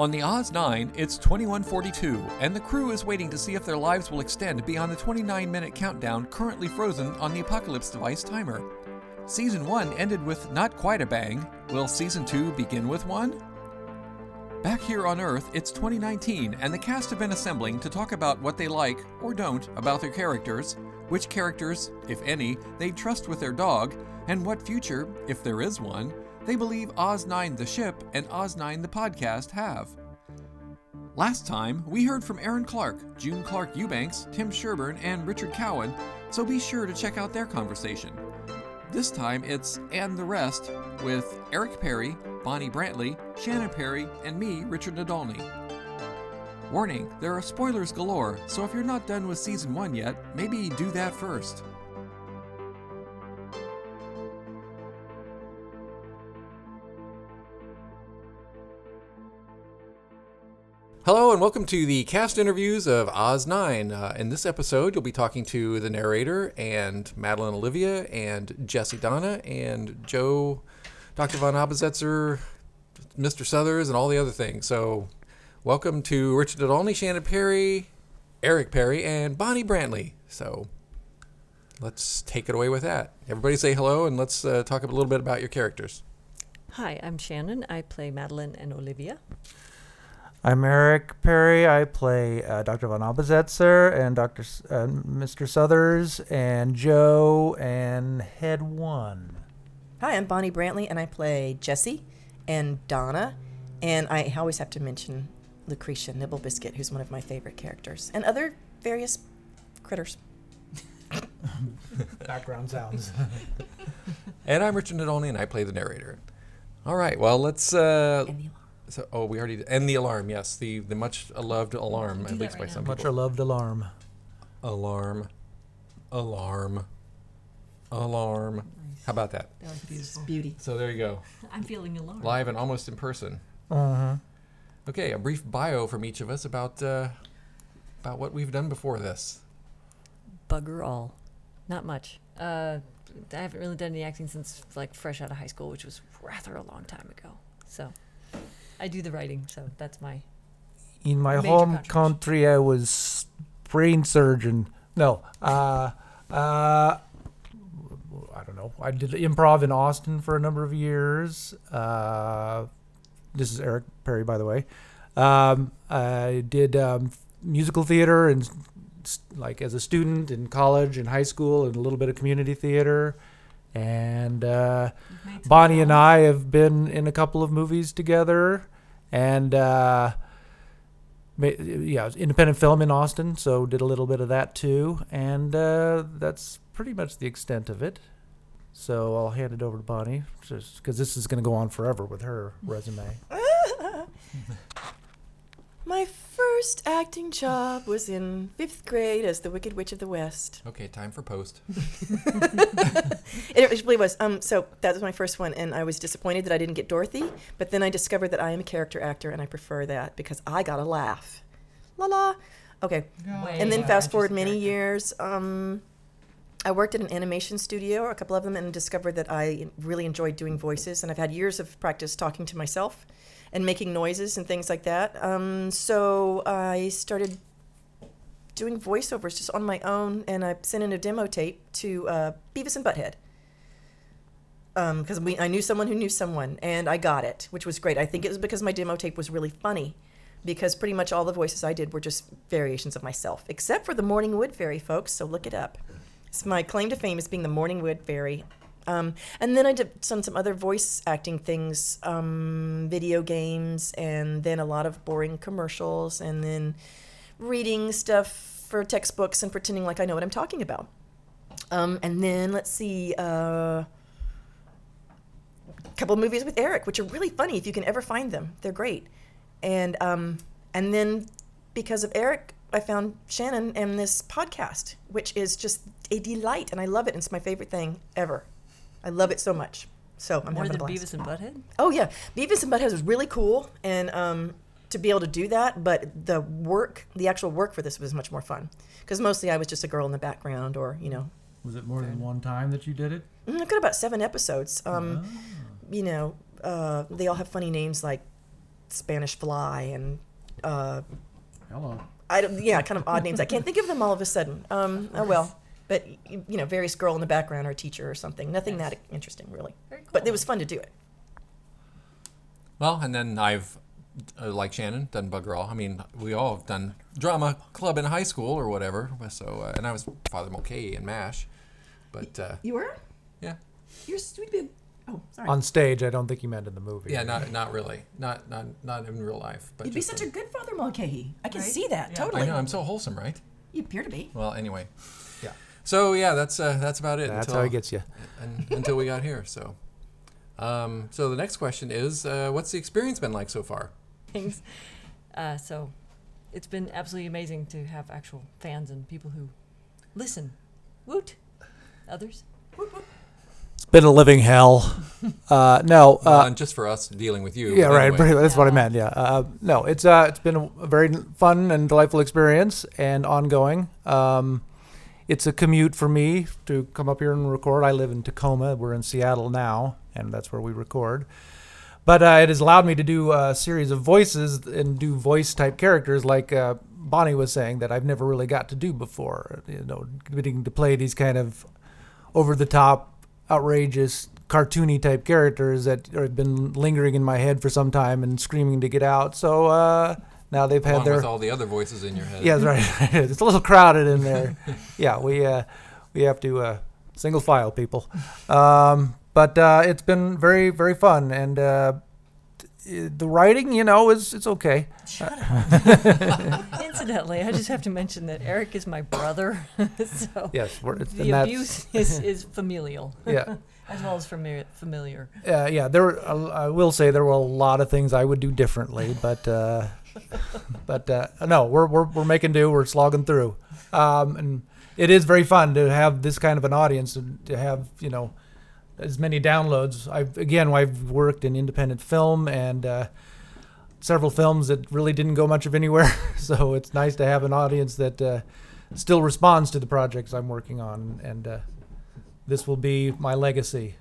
On the Oz 9, it's 2142, and the crew is waiting to see if their lives will extend beyond the 29 minute countdown currently frozen on the Apocalypse device timer. Season 1 ended with not quite a bang. Will Season 2 begin with one? Back here on Earth, it's 2019, and the cast have been assembling to talk about what they like, or don't, about their characters, which characters, if any, they trust with their dog, and what future, if there is one, they believe Oz9 the ship and Oz9 the podcast have. Last time, we heard from Aaron Clark, June Clark Eubanks, Tim Sherburne, and Richard Cowan, so be sure to check out their conversation. This time it's And the Rest with Eric Perry, Bonnie Brantley, Shannon Perry, and me, Richard Nadolny. Warning, there are spoilers galore, so if you're not done with season 1 yet, maybe do that first. Hello and welcome to the cast interviews of Oz 9. Uh, in this episode, you'll be talking to the narrator and Madeline Olivia and Jessie Donna and Joe, Dr. Von Abesetzer, Mr. Southers, and all the other things. So, welcome to Richard Nadolny, Shannon Perry, Eric Perry, and Bonnie Brantley. So, let's take it away with that. Everybody say hello and let's uh, talk a little bit about your characters. Hi, I'm Shannon. I play Madeline and Olivia. I'm Eric Perry. I play uh, Dr. Von Abesetzer and Dr. S- uh, Mr. Southers and Joe and Head One. Hi, I'm Bonnie Brantley, and I play Jessie and Donna. And I always have to mention Lucretia Nibble Biscuit, who's one of my favorite characters, and other various critters. Background sounds. And I'm Richard Nadolny, and I play the narrator. All right, well, let's. Uh, And the alarm. So, oh, we already. did. And the alarm, yes. The, the much loved alarm, at least by some Much people. loved alarm. Alarm. Alarm. Alarm. How about that? That was beautiful. Beauty. So there you go. I'm feeling alarmed. Live and almost in person. Uh-huh. Okay, a brief bio from each of us about uh, about what we've done before this. Bugger all. Not much. Uh, I haven't really done any acting since like fresh out of high school, which was rather a long time ago. So I do the writing, so that's my. In my home country, I was brain surgeon. No, uh, uh, I don't know. I did improv in Austin for a number of years. Uh, this is Eric Perry, by the way. Um, I did um, musical theater and like as a student in college and high school, and a little bit of community theater. And uh, Bonnie and. I have been in a couple of movies together, and uh, yeah, independent film in Austin, so did a little bit of that too, and uh, that's pretty much the extent of it. So I'll hand it over to Bonnie, just because this is going to go on forever with her resume. My first first acting job was in fifth grade as the Wicked Witch of the West. Okay, time for post. It really was. Um, so that was my first one, and I was disappointed that I didn't get Dorothy. But then I discovered that I am a character actor, and I prefer that because I got a laugh. La la. Okay. and then Way fast more forward many character. years. Um, I worked at an animation studio, a couple of them, and discovered that I really enjoyed doing voices. And I've had years of practice talking to myself and making noises and things like that. Um, so I started doing voiceovers just on my own, and I sent in a demo tape to uh, Beavis and Butthead because we I knew someone who knew someone, and I got it, which was great. I think it was because my demo tape was really funny, because pretty much all the voices I did were just variations of myself, except for the Morning Wood Fairy, folks. So look it up. It's my claim to fame is being the Morning Wood Fairy. Um, and then I did some some other voice acting things, um, video games, and then a lot of boring commercials, and then reading stuff for textbooks and pretending like I know what I'm talking about. Um, and then let's see. Uh, couple movies with Eric, which are really funny if you can ever find them. They're great. And um, and then because of Eric, I found Shannon and this podcast, which is just a delight, and I love it. It's my favorite thing ever. I love it so much. So I'm More having than a blast. Beavis and Butthead? Oh yeah, Beavis and Butthead was really cool, and um, to be able to do that, but the work, the actual work for this was much more fun because mostly I was just a girl in the background, or you know, Was it more than one time that you did it? Mm, I've got about seven episodes. Um, You know, uh, they all have funny names like Spanish Fly and uh, Hello. I don't, yeah, kind of odd names. I can't think of them all of a sudden. Um, oh well, but you you know, various girl in the background or a teacher or something. Nothing that interesting really, Very but it was fun to do it. Well, and then I've, uh, like Shannon, done bugger all. I mean, we all have done drama club in high school or whatever. So, uh, and I was Father Mulcahy in MASH. But, uh, You were? yeah. You're sweet babe. Oh, sorry. On stage, I don't think you meant in the movie. Yeah, not not really. Not not not in real life. But You'd be such in- a good Father Mulcahy. I can Right? see that Yeah. totally. I know, I'm so wholesome, right? You appear to be. Well, anyway. Yeah. So, yeah, that's uh, that's about it. That's until, how he gets you. un- until we got here. So, um, so the next question is, uh, what's the experience been like so far? things. Uh, so it's been absolutely amazing to have actual fans and people who listen. Woot! Others? It's been a living hell. Uh, no. Well, Uh, and just for us dealing with you. yeah, but right. anyway. pretty- That's what I meant. Yeah. Uh, no, it's uh, it's been a very fun and delightful experience and ongoing. Um, it's a commute for me to come up here and record. I live in Tacoma. We're in Seattle now, and that's where we record. But uh, it has allowed me to do a series of voices and do voice type characters, like uh, Bonnie was saying, that I've never really got to do before. You know, getting to play these kind of over the top, outrageous, cartoony type characters that have been lingering in my head for some time and screaming to get out. So uh, now they've had Along their with all the other voices in your head. yeah, that's right. it's a little crowded in there. yeah, we uh, we have to uh, single file people, um, but uh, it's been very very fun and uh, the writing, you know, is it's okay. Incidentally, I just have to mention that Eric is my brother. so Yes, we're, it's, the abuse is, is familial. Yeah. As well as familiar. familiar. Uh, yeah, there. Were, I will say there were a lot of things I would do differently, but uh, but uh, no, we're, we're we're making do. We're slogging through, um, and it is very fun to have this kind of an audience and to have you know as many downloads. I've again I've worked in independent film and uh, several films that really didn't go much of anywhere, so it's nice to have an audience that uh, still responds to the projects I'm working on, and uh, this will be my legacy.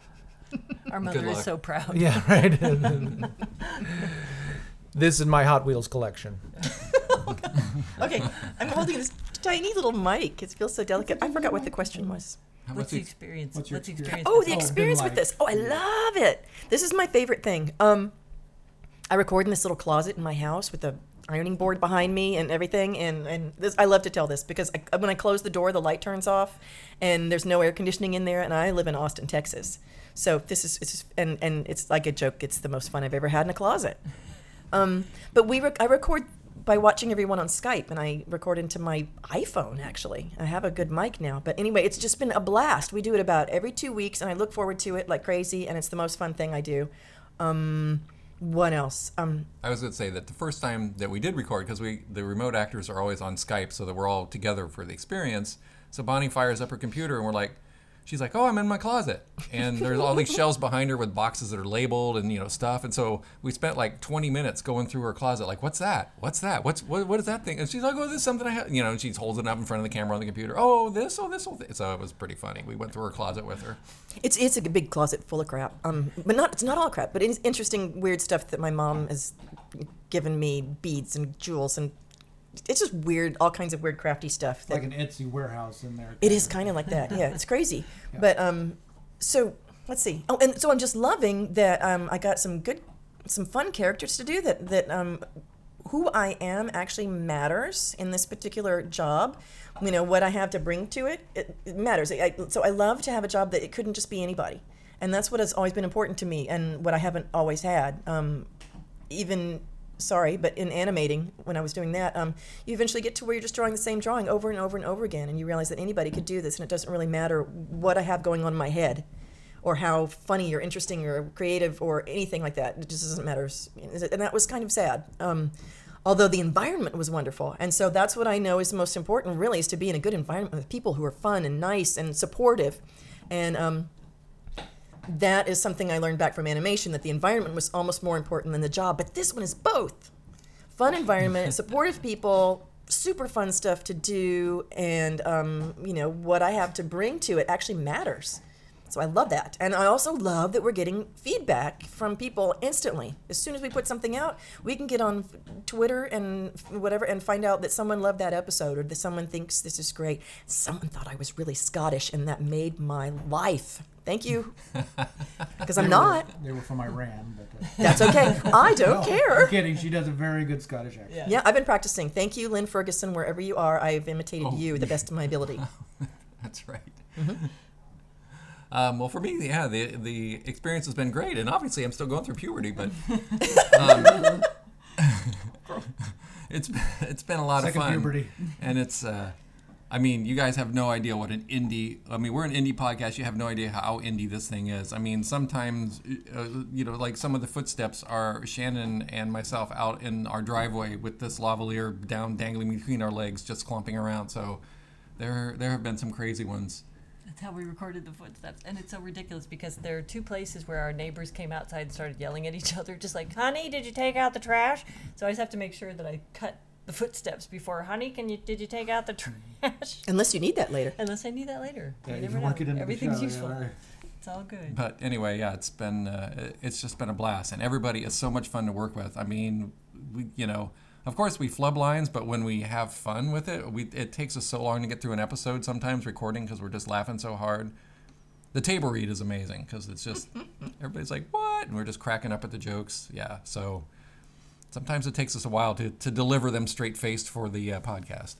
Our mother is so proud. Yeah, right. this is my Hot Wheels collection. Okay, I'm holding this tiny little mic. It feels so delicate. I forgot what the question was. How What's the experience? what's What's, your the experience? experience? Oh, the it? experience with this. Oh, I love it. This is my favorite thing. Um, I record in this little closet in my house with the ironing board behind me and everything. And, and this, I love to tell this because I, when I close the door, the light turns off, and there's no air conditioning in there. And I live in Austin, Texas, so this is it's just, and and it's like a joke. It's the most fun I've ever had in a closet. Um, but we rec- I record by watching everyone on Skype, and I record into my iPhone. Actually, I have a good mic now. But anyway, it's just been a blast. We do it about every two weeks, and I look forward to it like crazy. And it's the most fun thing I do. Um, What else? Um, I was going to say that the first time that we did record, because we the remote actors are always on Skype, so that we're all together for the experience. So Bonnie fires up her computer, and we're like, she's like, "Oh, I'm in my closet," and there's all these shelves behind her with boxes that are labeled and you know stuff. And so we spent like 20 minutes going through her closet, like, "What's that? What's that? What's what? What is that thing?" And she's like, "Oh, this is something I have," you know. And she's holding it up in front of the camera on the computer. Oh, this, oh, this, oh, this. So it was pretty funny. We went through her closet with her. It's it's a big closet full of crap. Um, but not it's not all crap, but it's interesting weird stuff that my mom has given me beads and jewels and it's just weird, all kinds of weird crafty stuff. Like an Etsy warehouse in there. it is kind of like that. Yeah, it's crazy. But um, so let's see. Oh, and so I'm just loving that um, I got some good, some fun characters to do that that um, who I am actually matters in this particular job. You know what I have to bring to it, it, it matters. I, so I love to have a job that it couldn't just be anybody, and that's what has always been important to me, and what I haven't always had. Um, even sorry, but in animating, when I was doing that, um, you eventually get to where you're just drawing the same drawing over and over and over again, and you realize that anybody could do this, and it doesn't really matter what I have going on in my head, or how funny or interesting or creative or anything like that. It just doesn't matter, and that was kind of sad. Um, although the environment was wonderful, and so that's what I know is the most important. Really, is to be in a good environment with people who are fun and nice and supportive, and um, that is something I learned back from animation that the environment was almost more important than the job. But this one is both fun environment, supportive people, super fun stuff to do, and um, you know what I have to bring to it actually matters. So I love that, and I also love that we're getting feedback from people instantly. As soon as we put something out, we can get on Twitter and whatever and find out that someone loved that episode or that someone thinks this is great. Someone thought I was really Scottish, and that made my life. Thank you, because I'm not. They were from Iran, but uh, That's okay. I don't no, care. I'm kidding. She does a very good Scottish accent. Yeah, I've been practicing. Thank you, Lynn Ferguson, wherever you are. I've imitated Oh. you the best of my ability. That's right. Um, well, for me, yeah, the the experience has been great, and obviously, I'm still going through puberty, but um, it's it's been a lot Second of fun, puberty. and it's. Uh, I mean, you guys have no idea what an indie. I mean, we're an indie podcast. You have no idea how indie this thing is. I mean, sometimes, uh, you know, like some of the footsteps are Shannon and myself out in our driveway with this lavalier down dangling between our legs, just clumping around. So, there there have been some crazy ones. That's how we recorded the footsteps. And it's so ridiculous because there are two places where our neighbors came outside and started yelling at each other, just like, honey, did you take out the trash? So I just have to make sure that I cut the footsteps before, honey, can you did you take out the trash? Unless you need that later. Unless I need that later. Yeah, you you never can know. it Everything's show, useful. right. It's all good. But anyway, yeah, it's been uh, it's just been a blast, and everybody is so much fun to work with. I mean, we you know, of course we flub lines, but when we have fun with it, we it takes us so long to get through an episode sometimes recording because we're just laughing so hard. The table read is amazing because it's just everybody's like what, and we're just cracking up at the jokes. Yeah, so sometimes it takes us a while to to deliver them straight faced for the uh, podcast.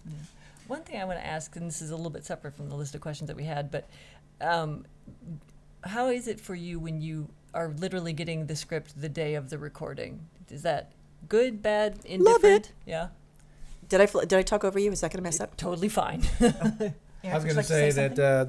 One thing I want to ask, and this is a little bit separate from the list of questions that we had, but um, how is it for you when you are literally getting the script the day of the recording? Is that good, bad, indifferent? it. Yeah, Did I fl- did I talk over you? Is that going to mess up? totally fine. I was going to like to say, say that uh,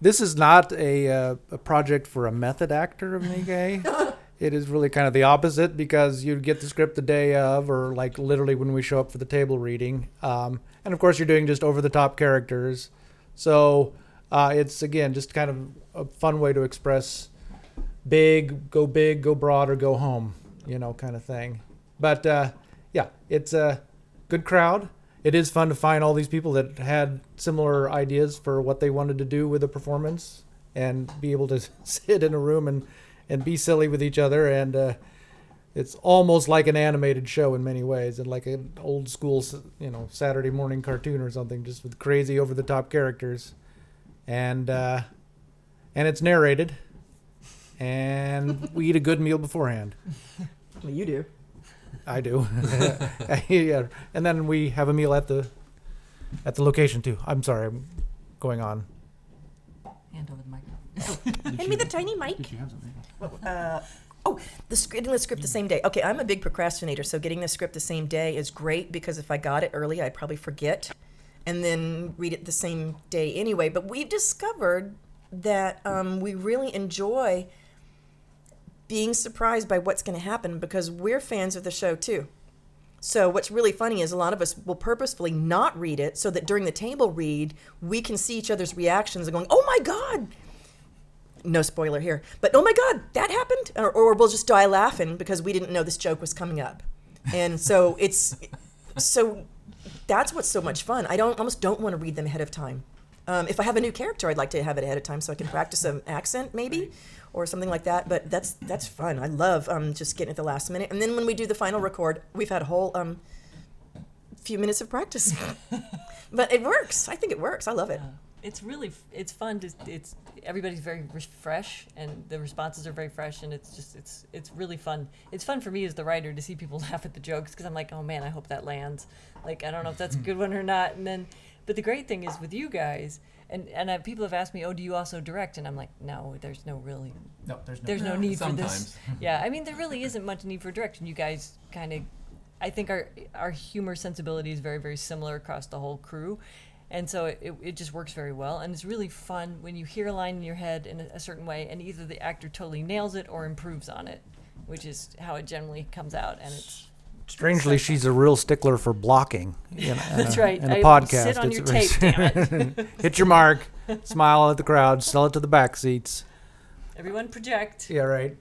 this is not a, uh, a project for a method actor of Nige. it is really kind of the opposite because you get the script the day of, or like literally when we show up for the table reading. Um, and of course, you're doing just over the top characters. So uh, it's, again, just kind of a fun way to express big, go big, go broad, or go home, you know, kind of thing. But uh, yeah, it's a good crowd. It is fun to find all these people that had similar ideas for what they wanted to do with a performance and be able to sit in a room and, and be silly with each other. And uh, it's almost like an animated show in many ways and like an old school, you know, Saturday morning cartoon or something, just with crazy over the top characters. And, uh, and it's narrated. And we eat a good meal beforehand. Well, you do. I do. yeah, and then we have a meal at the at the location too. I'm sorry, I'm going on. Hand over the microphone. Hand me the tiny mic. Did you have something? Uh, oh, the getting the script the same day. Okay, I'm a big procrastinator, so getting the script the same day is great because if I got it early, I'd probably forget and then read it the same day anyway. But we've discovered that um, we really enjoy being surprised by what's going to happen because we're fans of the show too. So what's really funny is a lot of us will purposefully not read it so that during the table read we can see each other's reactions and going, "Oh my god." No spoiler here, but oh my god, that happened or, or we'll just die laughing because we didn't know this joke was coming up. And so it's so that's what's so much fun. I don't almost don't want to read them ahead of time. Um, if I have a new character, I'd like to have it ahead of time so I can practice an accent maybe or something like that. But that's that's fun. I love um, just getting at the last minute. And then when we do the final record, we've had a whole um, few minutes of practice. but it works. I think it works. I love it. It's really it's fun to it's everybody's very fresh and the responses are very fresh and it's just it's it's really fun. It's fun for me as the writer to see people laugh at the jokes because I'm like, oh man, I hope that lands. Like I don't know if that's a good one or not. And then, but the great thing is with you guys. And, and I, people have asked me, oh, do you also direct? And I'm like, no, there's no really, No, there's no. there's no need for this. Yeah, I mean, there really isn't much need for direction. You guys kind of, I think our our humor sensibility is very very similar across the whole crew, and so it, it just works very well. And it's really fun when you hear a line in your head in a, a certain way, and either the actor totally nails it or improves on it, which is how it generally comes out. And it's Strangely, she's a real stickler for blocking. In, That's a, right. In a I podcast, sit on It's- your tape, damn it. hit your mark, smile at the crowd, sell it to the back seats. everyone project. Yeah, right.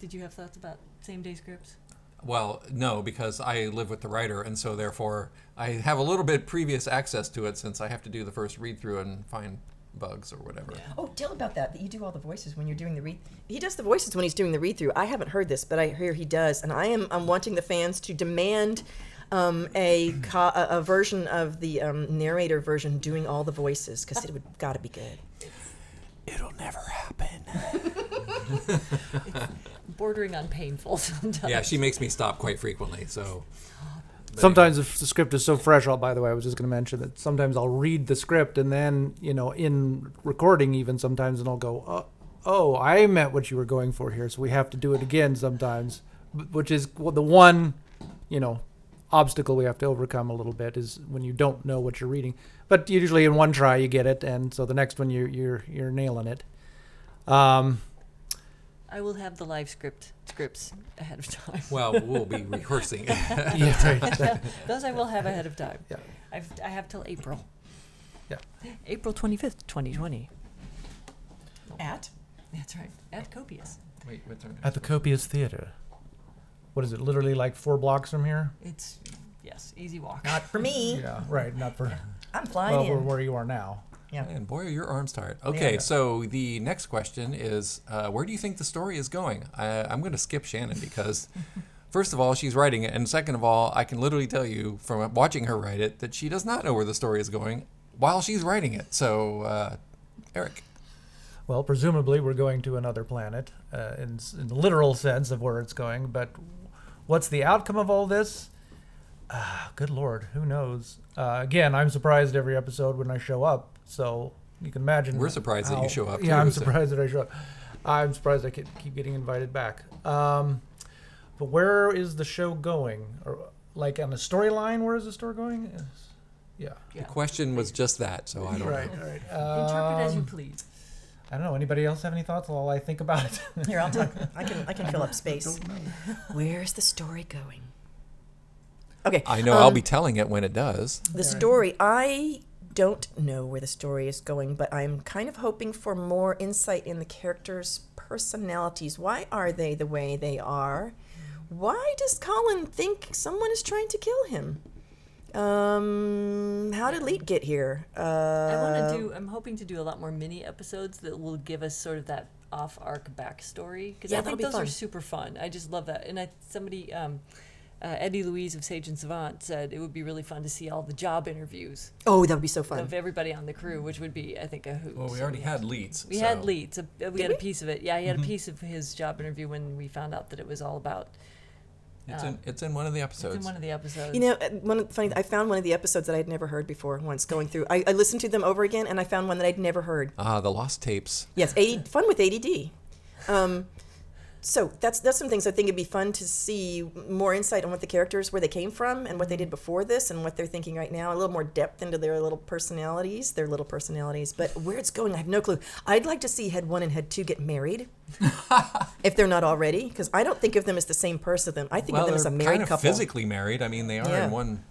Did you have thoughts about same day scripts? Well, no, because I live with the writer, and so therefore I have a little bit previous access to it since I have to do the first read through and find bugs or whatever. Oh, tell about that. That you do all the voices when you're doing the read. He does the voices when he's doing the read through. I haven't heard this, but I hear he does, and I am I'm wanting the fans to demand um, a, co- a a version of the um, narrator version doing all the voices because it would got to be good. It'll never happen. Bordering on painful sometimes. yeah, she makes me stop quite frequently. So Sometimes if the script is so fresh, I'll, by the way, I was just going to mention that sometimes I'll read the script and then, you know, in recording even sometimes, and I'll go, oh, oh, I meant what you were going for here, so we have to do it again sometimes, which is the one, you know, obstacle we have to overcome a little bit is when you don't know what you're reading. But usually in one try you get it, and so the next one you, you're you're nailing it. Um, I will have the live script scripts ahead of time. well, we'll be rehearsing. yeah, right. Those I will have ahead of time. Yeah. I've, I have till April. Yeah. April 25th, 2020. At That's right. At Copious. Wait, what's our At the Copious Theater. What is it? Literally like four blocks from here? It's, yes, easy walk. not for me. Yeah, right. Not for I'm flying well, where, in. where you are now. Yeah. And boy, are your arms tired. Okay, are. so the next question is, uh, where do you think the story is going? I, I'm going to skip Shannon because, first of all, she's writing it, and second of all, I can literally tell you from watching her write it that she does not know where the story is going while she's writing it. So, uh, Eric, Well, presumably we're going to another planet uh, in, in the literal sense of where it's going. But what's the outcome of all this? Ah, good lord, who knows? Uh, again, I'm surprised every episode when I show up. So you can imagine. We're surprised that you show up, Yeah, too, I'm so- surprised that I show up. I'm surprised I keep keep getting invited back. Um, but where is the show going? Or like on the storyline, where is the story going? Is- Yeah. Yeah. the question was just that, so I don't Right, know. right. Interpret as you Um, please. I don't know. Anybody else have any thoughts while I think about it? Here, I'll talk. I can I can fill up space. Where's the story going? Okay. I know I'll um, be telling it when it does. The story, I don't know where the story is going, but I'm kind of hoping for more insight in the characters' personalities. Why are they the way they are? Why does Colin think someone is trying to kill him? Um, how did Leet get here? Uh, I want to do, I'm hoping to do a lot more mini episodes that will give us sort of that off arc backstory. Because Yeah, I think be those are super fun. I just love that. And I, somebody, um, uh, Eddie Louise of Sage and Savant said it would be really fun to see all the job interviews Oh, that would be so fun. of everybody on the crew, which would be, I think, a hoot. Well, we already had leads. We so- had leads. A, we had we? a piece of it. Yeah, he had a piece of his job interview when we found out that it was all about. It's in, it's in one of the episodes. It's in one of the episodes. You know, uh, one of the funny. I found one of the episodes that I'd never heard before. Once going through, I, I listened to them over again, and I found one that I'd never heard. ah, the lost tapes. Yes, AD, fun with ADD. Um, so that's that's some things I think it'd be fun to see more insight on what the characters where they came from and what they did before this and what they're thinking right now. A little more depth into their little personalities, their little personalities. But where it's going, I have no clue. I'd like to see Head One and Head Two get married, if they're not already, because I don't think of them as the same person. I think well, of them as a married kind of couple. physically married. I mean, they are Yeah. in one.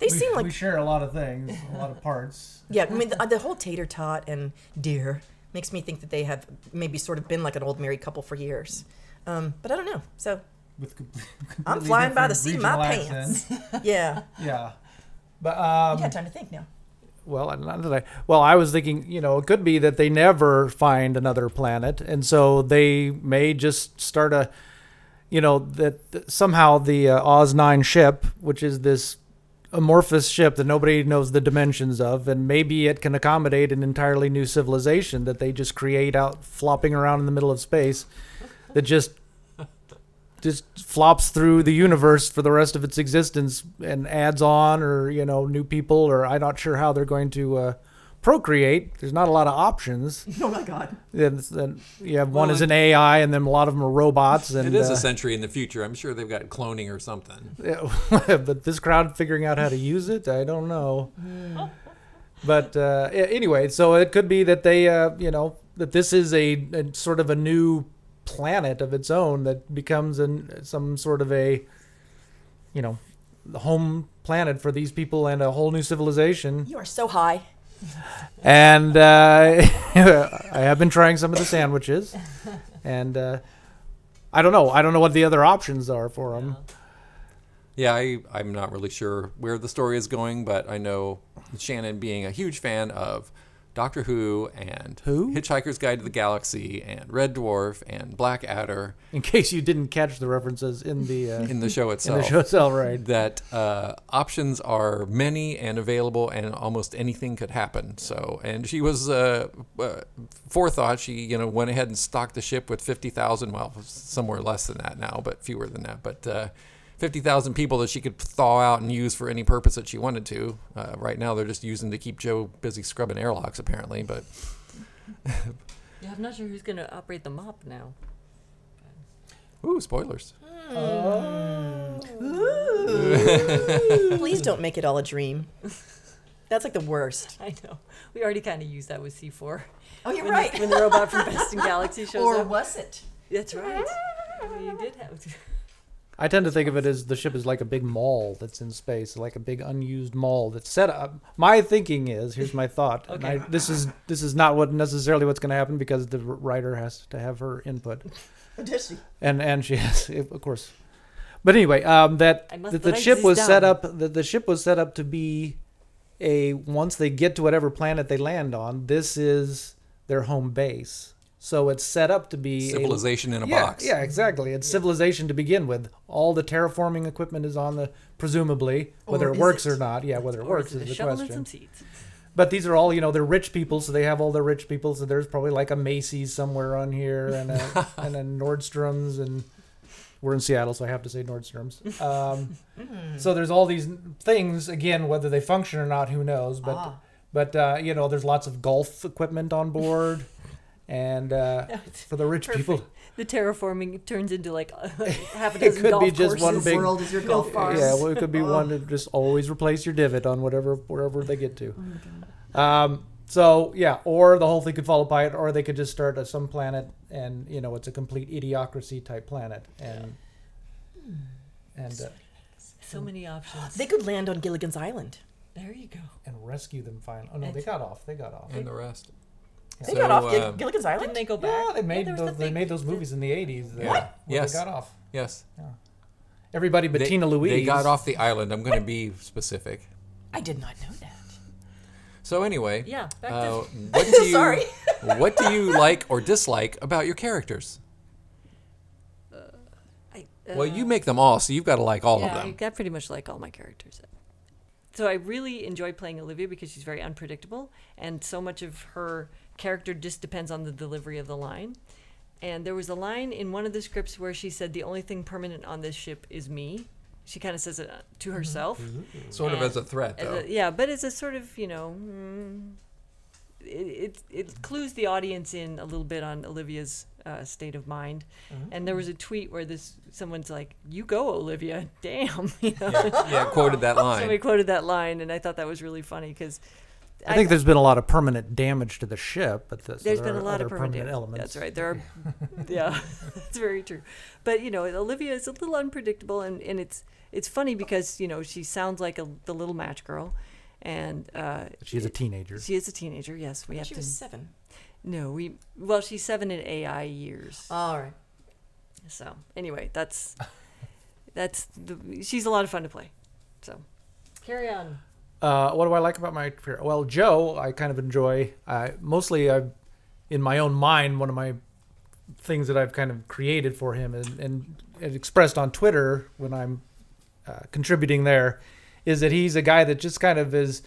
They we, seem like we share a lot of things, a lot of parts. Yeah, I mean the, the whole tater tot and deer makes me think that they have maybe sort of been like an old married couple for years. Um, but I don't know. So With I'm flying by the seat of my regional pants. accents. yeah, yeah, but um, you got time to think now. Well, not that I, well, I was thinking, you know, it could be that they never find another planet, and so they may just start a, you know, that that somehow the uh, Oz Nine ship, which is this amorphous ship that nobody knows the dimensions of, and maybe it can accommodate an entirely new civilization that they just create out flopping around in the middle of space, that just just flops through the universe for the rest of its existence and adds on or you know new people or i'm not sure how they're going to uh, procreate there's not a lot of options Oh my God. then, then you have one Well, is an ai and then a lot of them are robots and It is uh, a century in the future. I'm sure they've got cloning or something. yeah, but this crowd figuring out how to use it i don't know but uh, anyway so it could be that they uh, you know that this is a, a sort of a new planet of its own that becomes an, some sort of a you know home planet for these people and a whole new civilization You are so high. and uh, I have been trying some of the sandwiches, and uh, I don't know. I don't know what the other options are for them. Yeah, I, I'm not really sure where the story is going, but I know Shannon being a huge fan of Doctor Who and Who? Hitchhiker's Guide to the Galaxy and Red Dwarf and Black Adder In case you didn't catch the references in the uh, in the show itself, in the show itself, right? that uh, options are many and available, and almost anything could happen. So, and she was uh, uh, forethought. She, you know, went ahead and stocked the ship with fifty thousand. Well, somewhere less than that now, but fewer than that. But uh, fifty thousand people that she could thaw out and use for any purpose that she wanted to. Uh, right now, they're just using to keep Joe busy scrubbing airlocks, apparently. But Yeah, I'm not sure who's going to operate the mop now. ooh, spoilers. Please don't make it all a dream. That's like the worst. I know. We already kind of used that with C4. Oh, you're when right. The, when the robot from Best in Galaxy shows or up. Or was it? That's right. You did have to. I tend to think of it as the ship is like a big mall that's in space, like a big unused mall that's set up. My thinking is, here's my thought. And I, this is this is not what necessarily what's going to happen because the writer has to have her input. Did she? and and she has of course but anyway um that, that the ship this was set up that the ship was set up to be a once they get to whatever planet they land on this is their home base so it's set up to be a- Civilization in a yeah, box. yeah exactly it's civilization to begin with all the terraforming equipment is on the presumably whether Or it is works it? or not yeah whether it Or works is it is the shovel and question some seeds? but these are all, you know, they're rich people, so they have all the rich people. So there's probably like a Macy's somewhere on here, and a and a Nordstrom's, and we're in Seattle, so I have to say Nordstrom's. Um, so there's all these things. Again, whether they function or not, who knows? But Ah. but uh, you know, there's lots of golf equipment on board, and uh, for the rich people, The terraforming turns into like half a It dozen could golf be just one courses. big- World is your golf course. Yeah, well, it could be one to just always replace your divot on whatever wherever they get to. Um, so yeah, or the whole thing could fall apart, or they could just start at some planet, and you know it's a complete idiocracy type planet, and and uh, So many options. They could land on Gilligan's Island. there you go. and rescue them finally. Oh no, they got off. They got off. And the rest. They So, got off Gil- uh, Gilligan's Island. Didn't they go back? Yeah, they made there was the those, they made those movies in the '80s. uh, Yeah. where Yes. they got off. Yes. Everybody but They- Tina Louise. They got off the island. I'm going to be specific. I did not know that. So anyway, Yeah, back uh, to- what do you Sorry. what do you like or dislike about your characters? I, Well, you make them all, so you've got to like all yeah, of I, them. I pretty much like all my characters. So I really enjoy playing Olivia because she's very unpredictable, and so much of her character just depends on the delivery of the line. And there was a line in one of the scripts where she said, "The only thing permanent on this ship is me." She kind of says it uh, to herself. Sort of as a threat, as though. a- yeah, but it's a sort of you know, mm, it, it, it clues the audience in a little bit on Olivia's uh, state of mind. And there was a tweet where this someone's like, "You go, Olivia." Damn. You know? Yeah, quoted that line. Somebody quoted that line, and I thought that was really funny because I think there's been a lot of permanent damage to the ship, but the, so there's there been a lot of permanent, damage. elements. That's right. There are, yeah, that's very true. But you know, Olivia is a little unpredictable, and, and it's it's funny because you know she sounds like a, the little match girl, and uh, She's a teenager. she is a teenager. Yes, we have She to. was seven. No, we well, she's seven in AI years. All right. So anyway, that's that's the, she's a lot of fun to play. So carry on. Uh, what do I like about my career? Well, Joe, I kind of enjoy. I mostly, I, in my own mind, one of my things that I've kind of created for him and, and, and expressed on Twitter when I'm uh, contributing there, is that he's a guy that just kind of is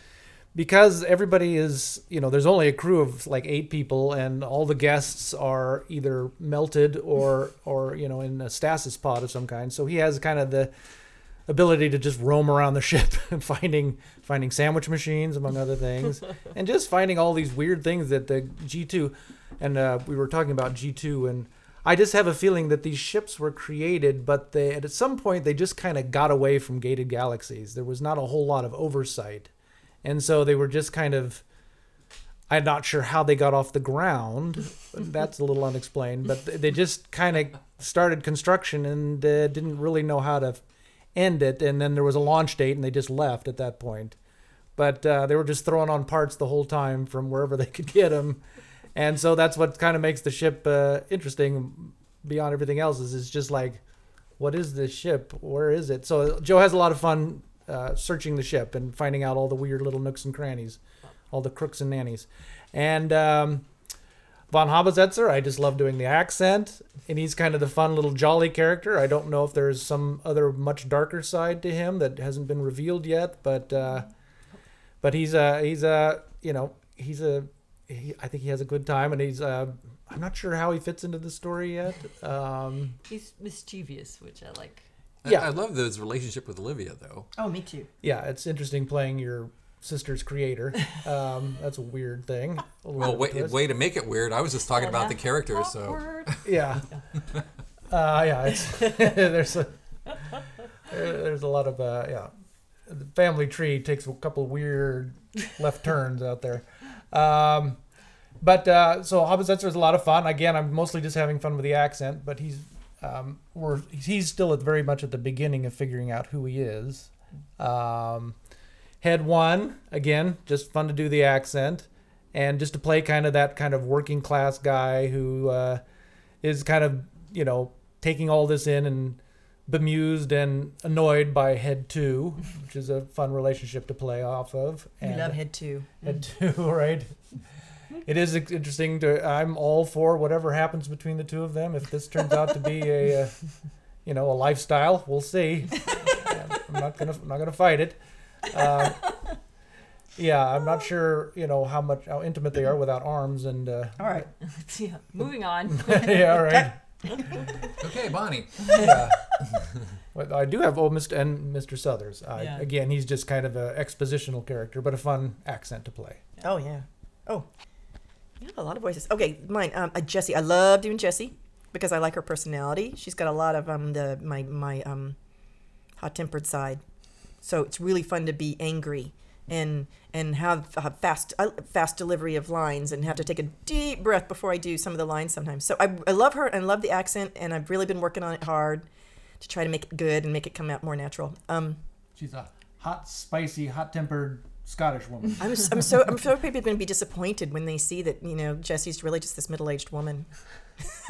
because everybody is you know there's only a crew of like eight people and all the guests are either melted or or you know in a stasis pod of some kind so he has kind of the ability to just roam around the ship and finding finding sandwich machines among other things and just finding all these weird things that the G2 and uh, we were talking about G2 and I just have a feeling that these ships were created but they at some point they just kind of got away from gated galaxies there was not a whole lot of oversight and so they were just kind of I'm not sure how they got off the ground. That's a little unexplained, but they just kind of started construction and uh, didn't really know how to end it. And then there was a launch date, and they just left at that point. But uh, they were just throwing on parts the whole time from wherever they could get them, and so that's what kind of makes the ship uh, interesting. Beyond everything else, is it's just like, what is this ship? Where is it? So Joe has a lot of fun uh, searching the ship and finding out all the weird little nooks and crannies, all the crooks and nannies. And um, Von Habesetzer, I just love doing the accent, and he's kind of the fun little jolly character. I don't know if there's some other much darker side to him that hasn't been revealed yet, but uh, but he's a he's a you know he's a he, I think he has a good time, and he's uh, I'm not sure how he fits into the story yet. Um, He's mischievous, which I like. I- Yeah. I, love his relationship with Olivia, though. Oh, me too. yeah, it's interesting playing your sister's creator. Um, that's a weird thing. A Well, way, of a twist. way to make it weird. I was just talking Oh, about yeah. the characters, so Yeah. Uh, yeah. It's, there's a there's a lot of uh, yeah. The family tree takes a couple weird left turns out there. Um, but uh, so Habesetzer is a lot of fun. Again, I'm mostly just having fun with the accent, but he's um, we're he's still at very much at the beginning of figuring out who he is. Um, head one again, just fun to do the accent, and just to play kind of that kind of working class guy who uh, is kind of you know taking all this in and bemused and annoyed by head two, which is a fun relationship to play off of. We And love head two. Head two, right? It is interesting to. I'm all for whatever happens between the two of them. If this turns out to be a, uh, you know, a lifestyle, we'll see. I'm not gonna, I'm not gonna fight it. Uh, yeah, I'm not sure, you know, how much, how intimate they are without arms and. Uh, All right. yeah. Moving on. yeah, all right. okay, Bonnie. yeah. But I do have old Mr. and Mr. Southers. Uh, Yeah. Again, he's just kind of an expositional character, but a fun accent to play. Oh yeah. Oh, you have a lot of voices. Okay, mine. Um, uh, Jessie. I love doing Jessie because I like her personality. She's got a lot of um the my my um hot tempered side, so it's really fun to be angry and and have a fast uh, fast delivery of lines and have to take a deep breath before I do some of the lines sometimes. So I, I love her and love the accent and I've really been working on it hard to try to make it good and make it come out more natural. Um, She's a hot, spicy, hot tempered Scottish woman. I'm, s- I'm so I'm so people are going to be disappointed when they see that you know Jessie's really just this middle aged woman.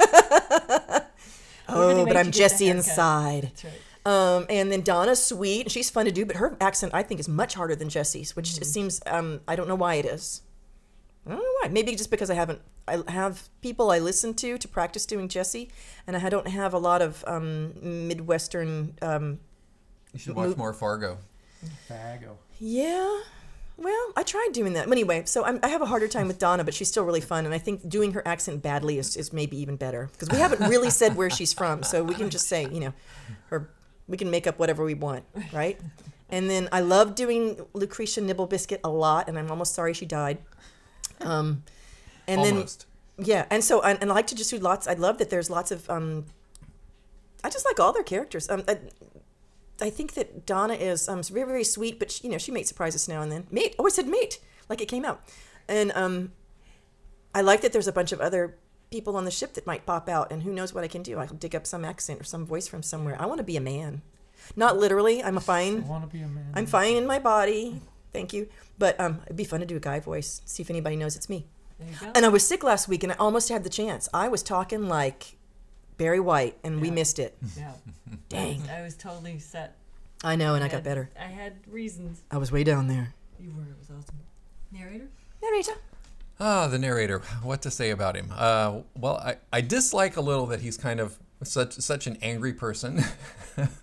oh, made but I'm you get the Jessie inside. That's right. Um, and then Donna's sweet. and She's fun to do, but her accent I think is much harder than Jessie's, which Mm-hmm. just seems um, I don't know why it is. I don't know why. Maybe just because I haven't. I have people I listen to to practice doing Jesse, and I don't have a lot of um, Midwestern. Um, You should watch Mo- more Fargo. Fargo. yeah. Well, I tried doing that. Anyway, so I'm, I have a harder time with Donna, but she's still really fun. And I think doing her accent badly is, is maybe even better because we haven't really said where she's from. So we can just say, you know, her, we can make up whatever we want, right? And then I love doing Lucretia Nibble Biscuit a lot, and I'm almost sorry she died. Um, and Almost. then yeah, and so and, and I like to just do lots. I love that there's lots of. Um, I just like all their characters. Um, I, I think that Donna is um very very sweet, but she, you know she makes surprises now and then. Mate, oh I said mate, like it came out, and um, I like that there's a bunch of other people on the ship that might pop out, and who knows what I can do? I can dig up some accent or some voice from somewhere. I want to be a man, not literally. I'm a fine. I want to be a man. I'm fine in my body. Thank you. But um, it'd be fun to do a guy voice. See if anybody knows it's me. There you go. And I was sick last week, and I almost had the chance. I was talking like Barry White, and we missed it. yeah. Dang. I was totally set. I know, and I got had- better. I had reasons. I was way down there. You were. It was awesome. Narrator? Narrator. Ah, the narrator. What to say about him? Uh, well, I, I dislike a little that he's kind of such such an angry person.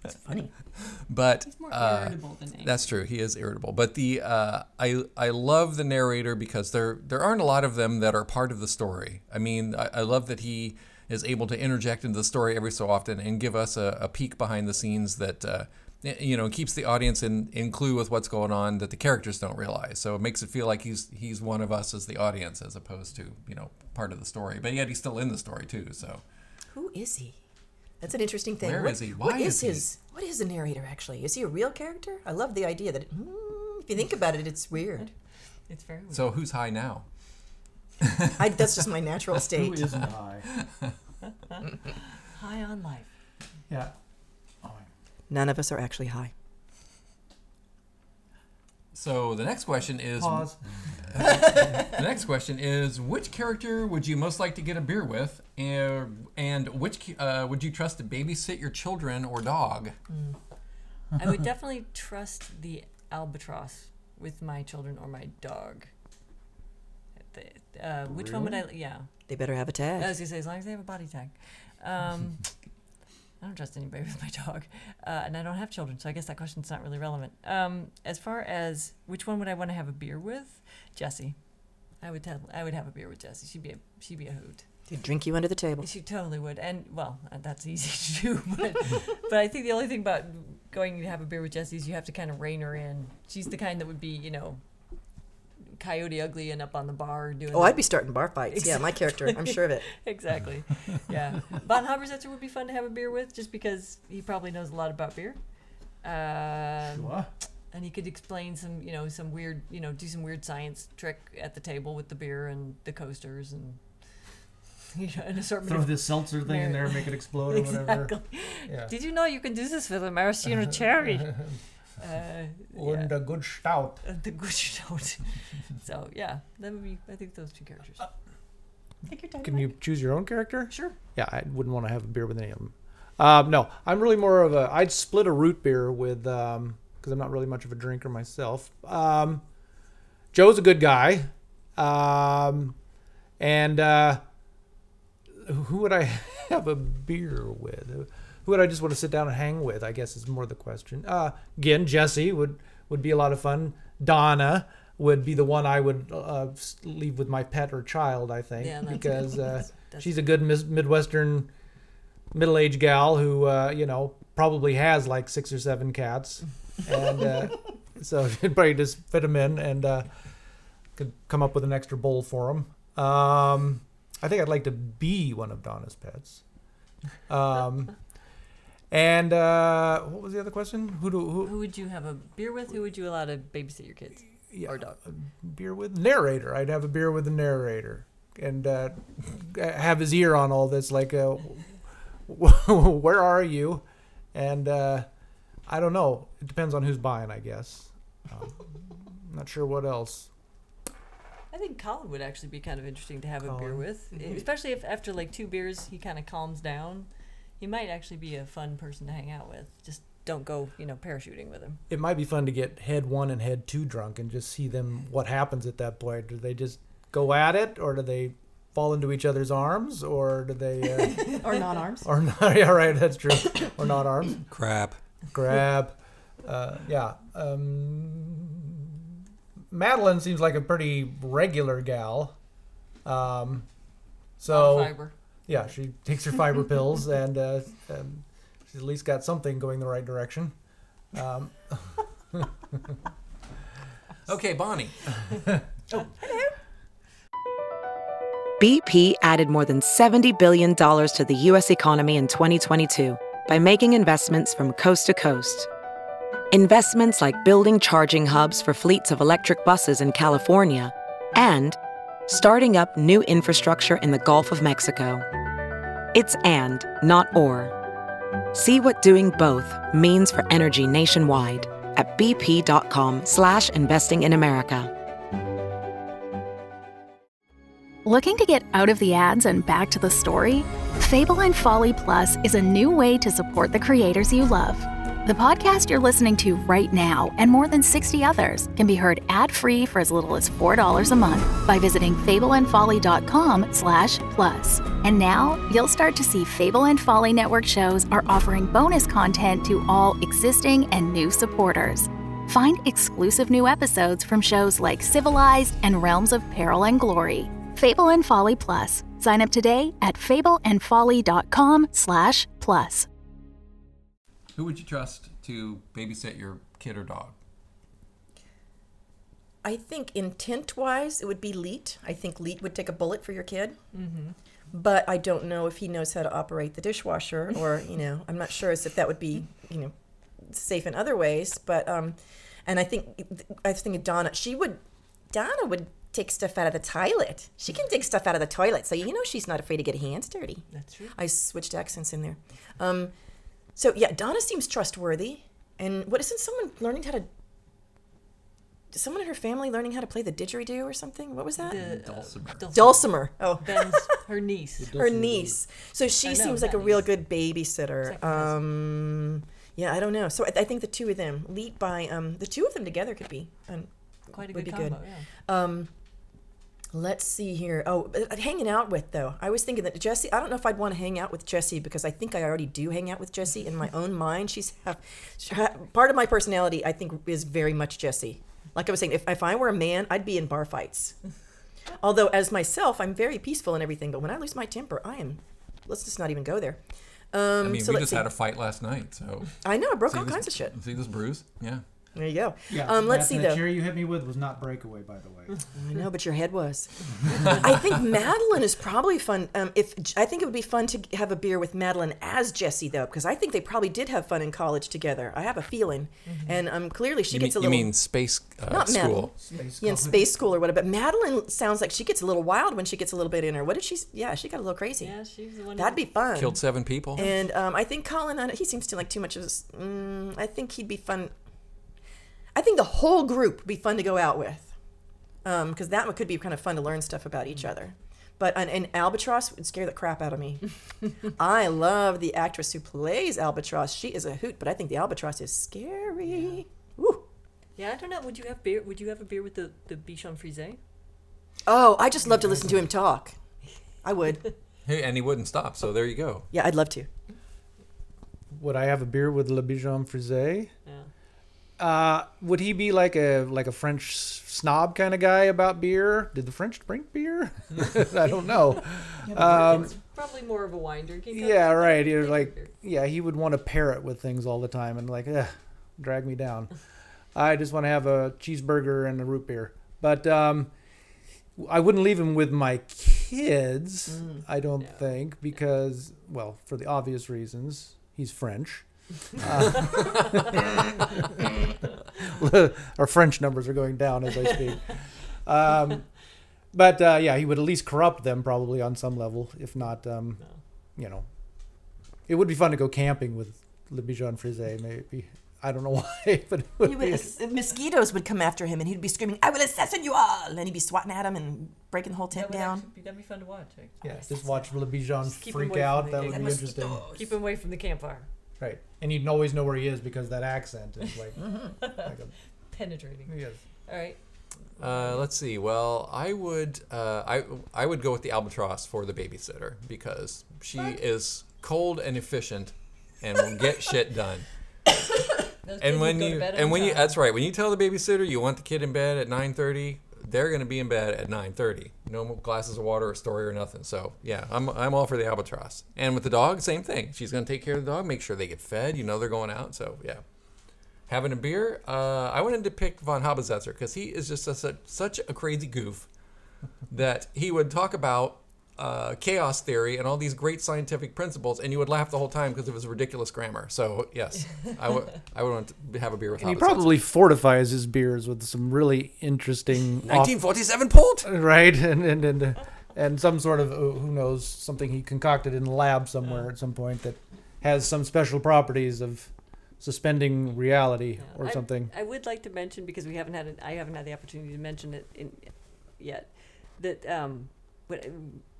It's funny. but He's more uh, irritable than angry. That's true. He is irritable. But the uh, I I love the narrator because there there aren't a lot of them that are part of the story. I mean, I, I love that he is able to interject into the story every so often and give us a, a peek behind the scenes that uh, y- you know keeps the audience in, in clue with what's going on that the characters don't realize. So it makes it feel like he's he's one of us as the audience as opposed to you know part of the story. But yet he's still in the story too. So Who is he? That's an interesting thing. Where what, is he? what Why is, is he? his? What is a narrator actually? Is he a real character? I love the idea that hmm, if you think about it, it's weird. It's very weird. so who's high now? I, that's just my natural state. isn't high? High on life. Yeah. None of us are actually high. So the next question is Pause. The next question is which character would you most like to get a beer with, and, and which uh, would you trust to babysit your children or dog? I would definitely trust the albatross with my children or my dog. The- uh, which one would I? Yeah, They better have a tag. I was gonna say as long as they have a body tag. Um, I don't trust anybody with my dog, uh, and I don't have children, so I guess that question's not really relevant. Um, as far as which one would I want to have a beer with, Jessie. I would tell. I would have a beer with Jessie. She'd be a she'd be a hoot. They'd drink you under the table. She totally would, and well, uh, that's easy to do. But, but I think the only thing about going to have a beer with Jessie is you have to kind of rein her in. She's the kind that would be, you know, coyote ugly and up on the bar doing. Oh, the- I'd be starting bar fights. Yeah, my character. I'm sure of it. exactly. Yeah, Von Habersetzer would be fun to have a beer with, just because he probably knows a lot about beer. Um, What? and he could explain some, you know, some weird, you know, do some weird science trick at the table with the beer and the coasters and, you know, an assortment Throw of this seltzer thing in there, and make it explode or whatever. Exactly. Yeah. Did you know you can do this with a maraschino cherry? Uh, And yeah. a good stout. Uh, the good note. so yeah, that would be. I think those two characters. Take your time. Can you choose your own character? Sure. Yeah, I wouldn't want to have a beer with any of them. Um, no, I'm really more of a. I'd split a root beer with, um, because I'm not really much of a drinker myself. Um, Joe's a good guy, um, and uh, who would I have a beer with? Who would I just want to sit down and hang with? I guess is more the question. Uh, again, Jessie would would be a lot of fun. Donna would be the one I would uh, leave with my pet or child. I think Yeah, because good. uh, she's a good mis- Midwestern middle-aged gal who uh, you know probably has like six or seven cats, and uh, so she'd probably just fit them in and uh, could come up with an extra bowl for them. Um, I think I'd like to be one of Donna's pets. Um, and uh, what was the other question? Who do who, Who would you have a beer with? Who would you allow to babysit your kids or dog? beer with narrator. I'd have a beer with the narrator and uh, have his ear on all this. Like, uh, where are you? And uh, I don't know. It depends on who's buying, I guess. Um, not sure what else. I think Colin would actually be kind of interesting to have a beer with, especially if after like two beers he kind of calms down. He might actually be a fun person to hang out with. Just don't go, you know, parachuting with him. It might be fun to get head one and head two drunk and just see them. What happens at that point? Do they just go at it, or do they fall into each other's arms, or do they? Uh, Or non arms. or not? Yeah, right. That's true. Or not arms. Crap. grab. Uh, yeah. Um, Madeline seems like a pretty regular gal. Um, All so fiber. Yeah, she takes her fiber pills and uh, um, she's at least got something going the right direction. Um, Okay, Bonnie. BP added more than $70 billion to the U.S. economy in 2022 by making investments from coast to coast. Investments like building charging hubs for fleets of electric buses in California and starting up new infrastructure in the Gulf of Mexico. It's and, not or. See what doing both means for energy nationwide at bp.com slash investing in America. Looking to get out of the ads and back to the story? Fable and Folly Plus is a new way to support the creators you love. The podcast you're listening to right now and more than 60 others can be heard ad-free for as little as $4 a month by visiting fableandfolly.com slash plus. And now you'll start to see Fable and Folly Network shows are offering bonus content to all existing and new supporters. Find exclusive new episodes from shows like Civilized and Realms of Peril and Glory. Fable and Folly Plus. Sign up today at fableandfolly.com slash plus. Who would you trust to babysit your kid or dog? I think intent wise, it would be Leet. I think Leet would take a bullet for your kid. Mm-hmm. But I don't know if he knows how to operate the dishwasher, or you know, I'm not sure as if that would be you know safe in other ways. But um, and I think I think thinking Donna, she would, Donna would take stuff out of the toilet. She can dig stuff out of the toilet, so you know she's not afraid to get hands dirty. That's true. I switched accents in there. Um, so yeah, Donna seems trustworthy. And what isn't someone learning how to? Someone in her family learning how to play the didgeridoo or something? What was that? The, uh, Dulcimer. Dulcimer. Oh, Ben's her niece. her niece. So she know, seems like a that real niece. good babysitter. Second cousin. Um, yeah, I don't know. So I, I think the two of them, lead by um, the two of them together, could be um, Quite a would good be combo. good. Yeah. Um, let's see here. Oh, uh, hanging out with though. I was thinking that Jessie. I don't know if I'd want to hang out with Jessie because I think I already do hang out with Jessie in my own mind. She's part of my personality. I think is very much Jessie. Like I was saying, if if I were a man, I'd be in bar fights. Although as myself, I'm very peaceful and everything. But when I lose my temper, I am. Let's just not even go there. Um, I mean, so we just see. had a fight last night, so. I know I broke See all this- kinds of shit. See this bruise? Yeah. There you go. Yeah. Um, let's see that though. chair you hit me with was not breakaway, by the way. I know, but your head was. I think Madeline is probably fun. Um, if I think it would be fun to have a beer with Madeline as Jessie though, because I think they probably did have fun in college together. I have a feeling, and um, clearly she You mean, gets a you little. mean space uh, Not school? Madeline. Space yeah, in space school or whatever. But Madeline sounds like she gets a little wild when she gets a little bit in her. What did she? Yeah, she got a little crazy. Yeah, she's the one. That'd be fun. Killed seven people. And um, I think Colin, I don't- he seems to like too much of this. Mm, I think he'd be fun. I think the whole group would be fun to go out with, um, because that one could be kind of fun to learn stuff about each other. But an, an albatross would scare the crap out of me. I love the actress who plays albatross. She is a hoot, but I think the albatross is scary. Woo. Yeah, I don't know. Would you have beer? Would you have a beer with the the Bichon Frise? Oh, I just love to listen to him talk. I would. Hey, and he wouldn't stop, so there you go. Yeah, I'd love to. Would I have a beer with Le Bichon Frise? Yeah. Uh, would he be like a like a French snob kind of guy about beer? Did the French drink beer? I don't know. Um, It's probably more of a wine drinking. yeah, right. You're like, beer. yeah, he would want to pair it with things all the time and like, drag me down. I just want to have a cheeseburger and a root beer. But um, I wouldn't leave him with my kids. I don't No. think because, well, for the obvious reasons, he's French. Uh, our French numbers are going down as I speak. Um, but uh, yeah, he would at least corrupt them probably on some level, if not, um, you know, it would be fun to go camping with Le Bichon Frise, maybe. I don't know why, but it would He would, uh, mosquitoes would come after him, and he'd be screaming, "I will assassinate you all!" And he'd be swatting at him and breaking the whole tent would down. actually be, that'd be fun to watch. Like, Yeah, just watch Le Bichon Just keep him freak out. That would gang. be interesting. Keep him away from the campfire. Right. And you'd always know where he is because that accent is like, like a, Penetrating. yes. All right. Uh, let's see. Well, I would uh, I I would go with the albatross for the babysitter because she is cold and efficient and will get shit done. And when go you and on when you that's right. When you tell the babysitter you want the kid in bed at 9:30, they're going to be in bed at 9:30. No glasses of water, a story, or nothing. So yeah, I'm I'm all for the albatross. And with the dog, same thing. She's going to take care of the dog, make sure they get fed. You know they're going out. So yeah. Having a beer, uh, I wanted to pick von Habersetzer because he is just a, such a crazy goof that he would talk about uh, chaos theory and all these great scientific principles, and you would laugh the whole time because of his ridiculous grammar. So yes, I would I would want to have a beer with And he Hobbes. probably fortifies his beers with some really interesting, off- 1947 port. right? And and and, uh, and some sort of uh, who knows something he concocted in the lab somewhere at some point that has some special properties of suspending reality or I- something. I would like to mention because we haven't had it, I haven't had the opportunity to mention it in, yet that um, what,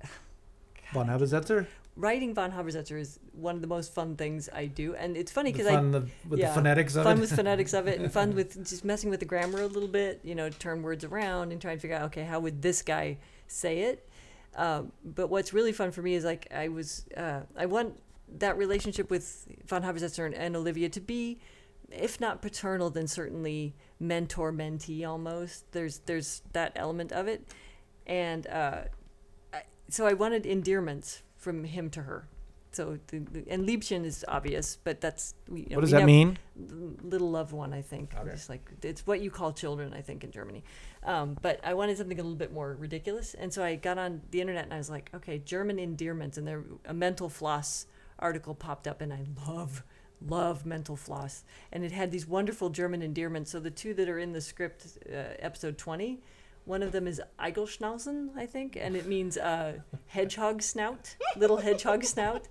Von Habersetzer, writing von Habersetzer is one of the most fun things I do, and it's funny because I fun the, with yeah, the phonetics of fun it. with phonetics of it, and fun with just messing with the grammar a little bit. You know, turn words around and try and figure out okay, how would this guy say it? Um, but what's really fun for me is like I was uh, I want that relationship with von Habersetzer and, and Olivia to be, if not paternal, then certainly mentor mentee almost. There's there's that element of it, and uh, so I wanted endearments from him to her. So the, the, and Liebchen is obvious, but that's we, you know, what does we that mean? little loved one, I think. It's like it's what you call children, I think, in Germany. Um, but I wanted something a little bit more ridiculous, and so I got on the internet and I was like, okay, German endearments, and there a mental floss article popped up, and I love love mental floss, and it had these wonderful German endearments. So the two that are in the script, uh, episode twenty. One of them is Eigelschnauzen, I think, and it means uh, hedgehog snout, little hedgehog snout.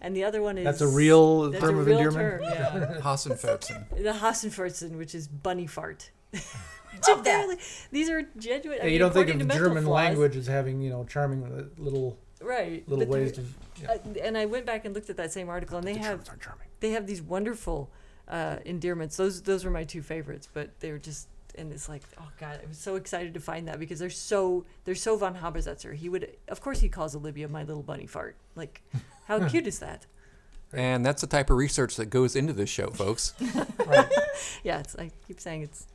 And the other one is That's a real that's term a of real endearment? term, yeah. Hassenfelsen. The Hassenfurzen, which is bunny fart. Love that. Apparently, these are genuine. I mean, you don't think according of German flaws- language as having you know charming uh, little right? little but ways they're- to. Yeah. uh, and I went back and looked at that same article, and they have aren't charming. they have these wonderful uh, endearments. Those those were my two favorites, but they were just and it's like oh god, I was so excited to find that because they're so they're so von Habersetzer. He would of course he calls Olivia my little bunny fart. Like how cute is that? And that's the type of research that goes into this show, folks. Yeah, it's I keep saying it's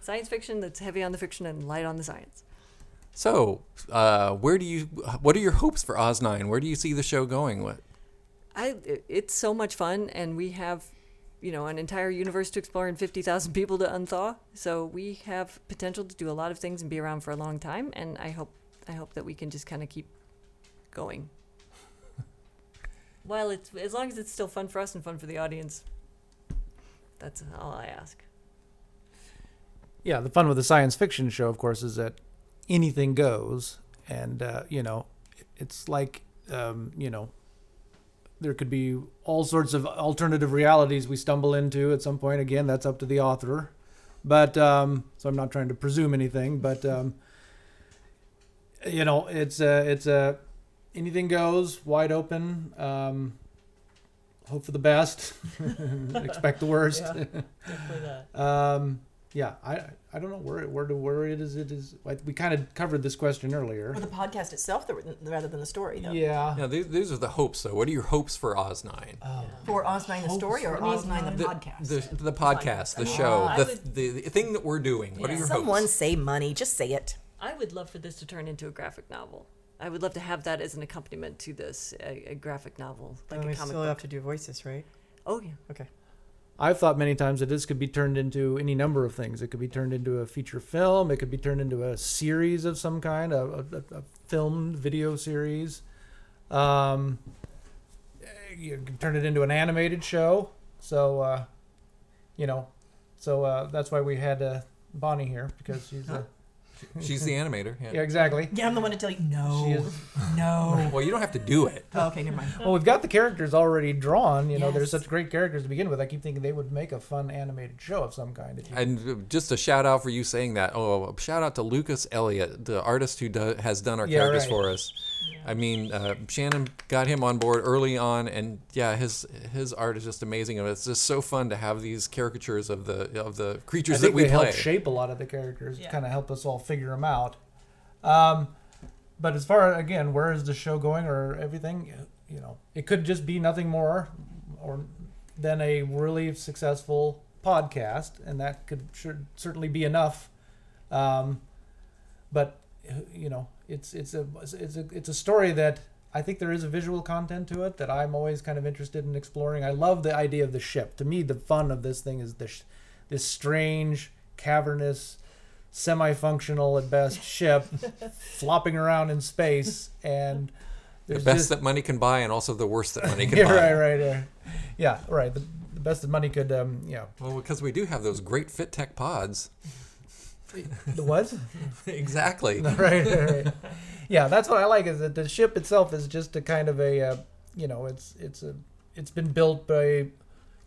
science fiction that's heavy on the fiction and light on the science. So, uh, where do you? What are your hopes for Oz Nine? Where do you see the show going? What? I it's so much fun, and we have, you know, an entire universe to explore and fifty thousand people to unthaw. So we have potential to do a lot of things and be around for a long time. And I hope I hope that we can just kind of keep going. While it's as long as it's still fun for us and fun for the audience. That's all I ask. yeah, the fun with the science fiction show, of course, is that anything goes, and uh, you know, it's like um, you know, there could be all sorts of alternative realities we stumble into at some point. Again, that's up to the author, but um, so I'm not trying to presume anything, but um, you know, it's a it's a anything goes, wide open. Um, hope for the best, expect the worst. Um, yeah, I I don't know where it, where to where it is. It is like we kind of covered this question earlier. Or the podcast itself, the, rather than the story, though. Yeah. Yeah, these, these are the hopes, though. What are your hopes for Oz Nine? Oh. For Oz Nine the story or Oz Nine the, the, podcast? The, the podcast, the show, I the, would- the, the thing that we're doing. What are your Someone hopes? say money. Just say it. I would love for this to turn into a graphic novel. I would love to have that as an accompaniment to this, a, a graphic novel, like oh, a comic still book. have to do voices, right? Oh yeah. Okay. I've thought many times that this could be turned into any number of things. It could be turned into a feature film. It could be turned into a series of some kind, a, a, a filmed video series. Um, you can turn it into an animated show. So, uh, you know, so uh, that's why we had uh, Bonnie here because she's uh, She's the animator. Yeah. yeah exactly. Yeah, I'm the one to tell you no. She is. No. Well, you don't have to do it. Oh, okay, never mind. Well, we've got the characters already drawn. You know, there's Yes. such great characters to begin with. I keep thinking they would make a fun animated show of some kind. If you, And uh, just a shout out for you saying that. Oh, shout out to Lucas Elliott, the artist who do, has done our Yeah, characters right. for us. I mean, uh, Shannon got him on board early on, and yeah, his his art is just amazing, and it's just so fun to have these caricatures of the of the I creatures think that we they play. help shape a lot of the characters, kind of help us all figure them out. Um, but as far again, where is the show going or everything? You know, it could just be nothing more or than a really successful podcast, and that could should certainly be enough. Um, but you know, it's it's a it's a it's a story that I think there is a visual content to it that I'm always kind of interested in exploring. I love the idea of the ship. To me, the fun of this thing is this this strange, cavernous, semi-functional at best ship flopping around in space and The best just- that money can buy, and also the worst that money can yeah, buy. right, right, right. Yeah, right. The, the best that money could, um, you know, Well, because we do have those great Fit Tech pods. The what? exactly. right, right, right. Yeah, that's what I like. Is that the ship itself is just a kind of a, uh, you know, it's it's a it's been built by,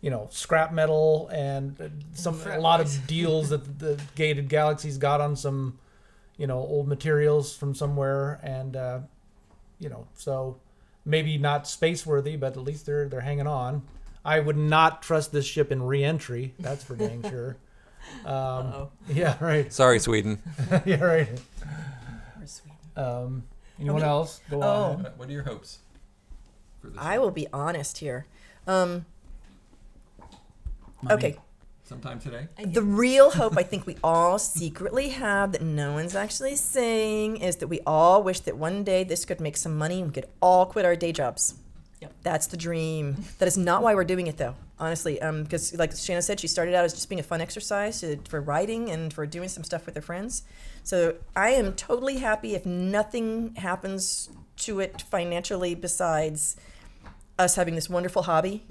you know, scrap metal and uh, some a lot of deals that the Gated Galaxies got on some, you know, old materials from somewhere, and uh, you know, so maybe not space worthy, but at least they're they're hanging on. I would not trust this ship in re-entry. That's for dang sure. Um, yeah, right. Sorry, Sweden. yeah, right. We're. Um, anyone Okay. else? Go Oh. on. What what are your hopes? For this I will be honest here. Um, okay. sometime today. The real hope I think we all secretly have that no one's actually saying is that we all wish that one day this could make some money and we could all quit our day jobs. Yep. That's the dream. That is not why we're doing it though, honestly. Because like Shannon said, she started out as just being a fun exercise to, for writing and for doing some stuff with her friends. So I am totally happy if nothing happens to it financially besides us having this wonderful hobby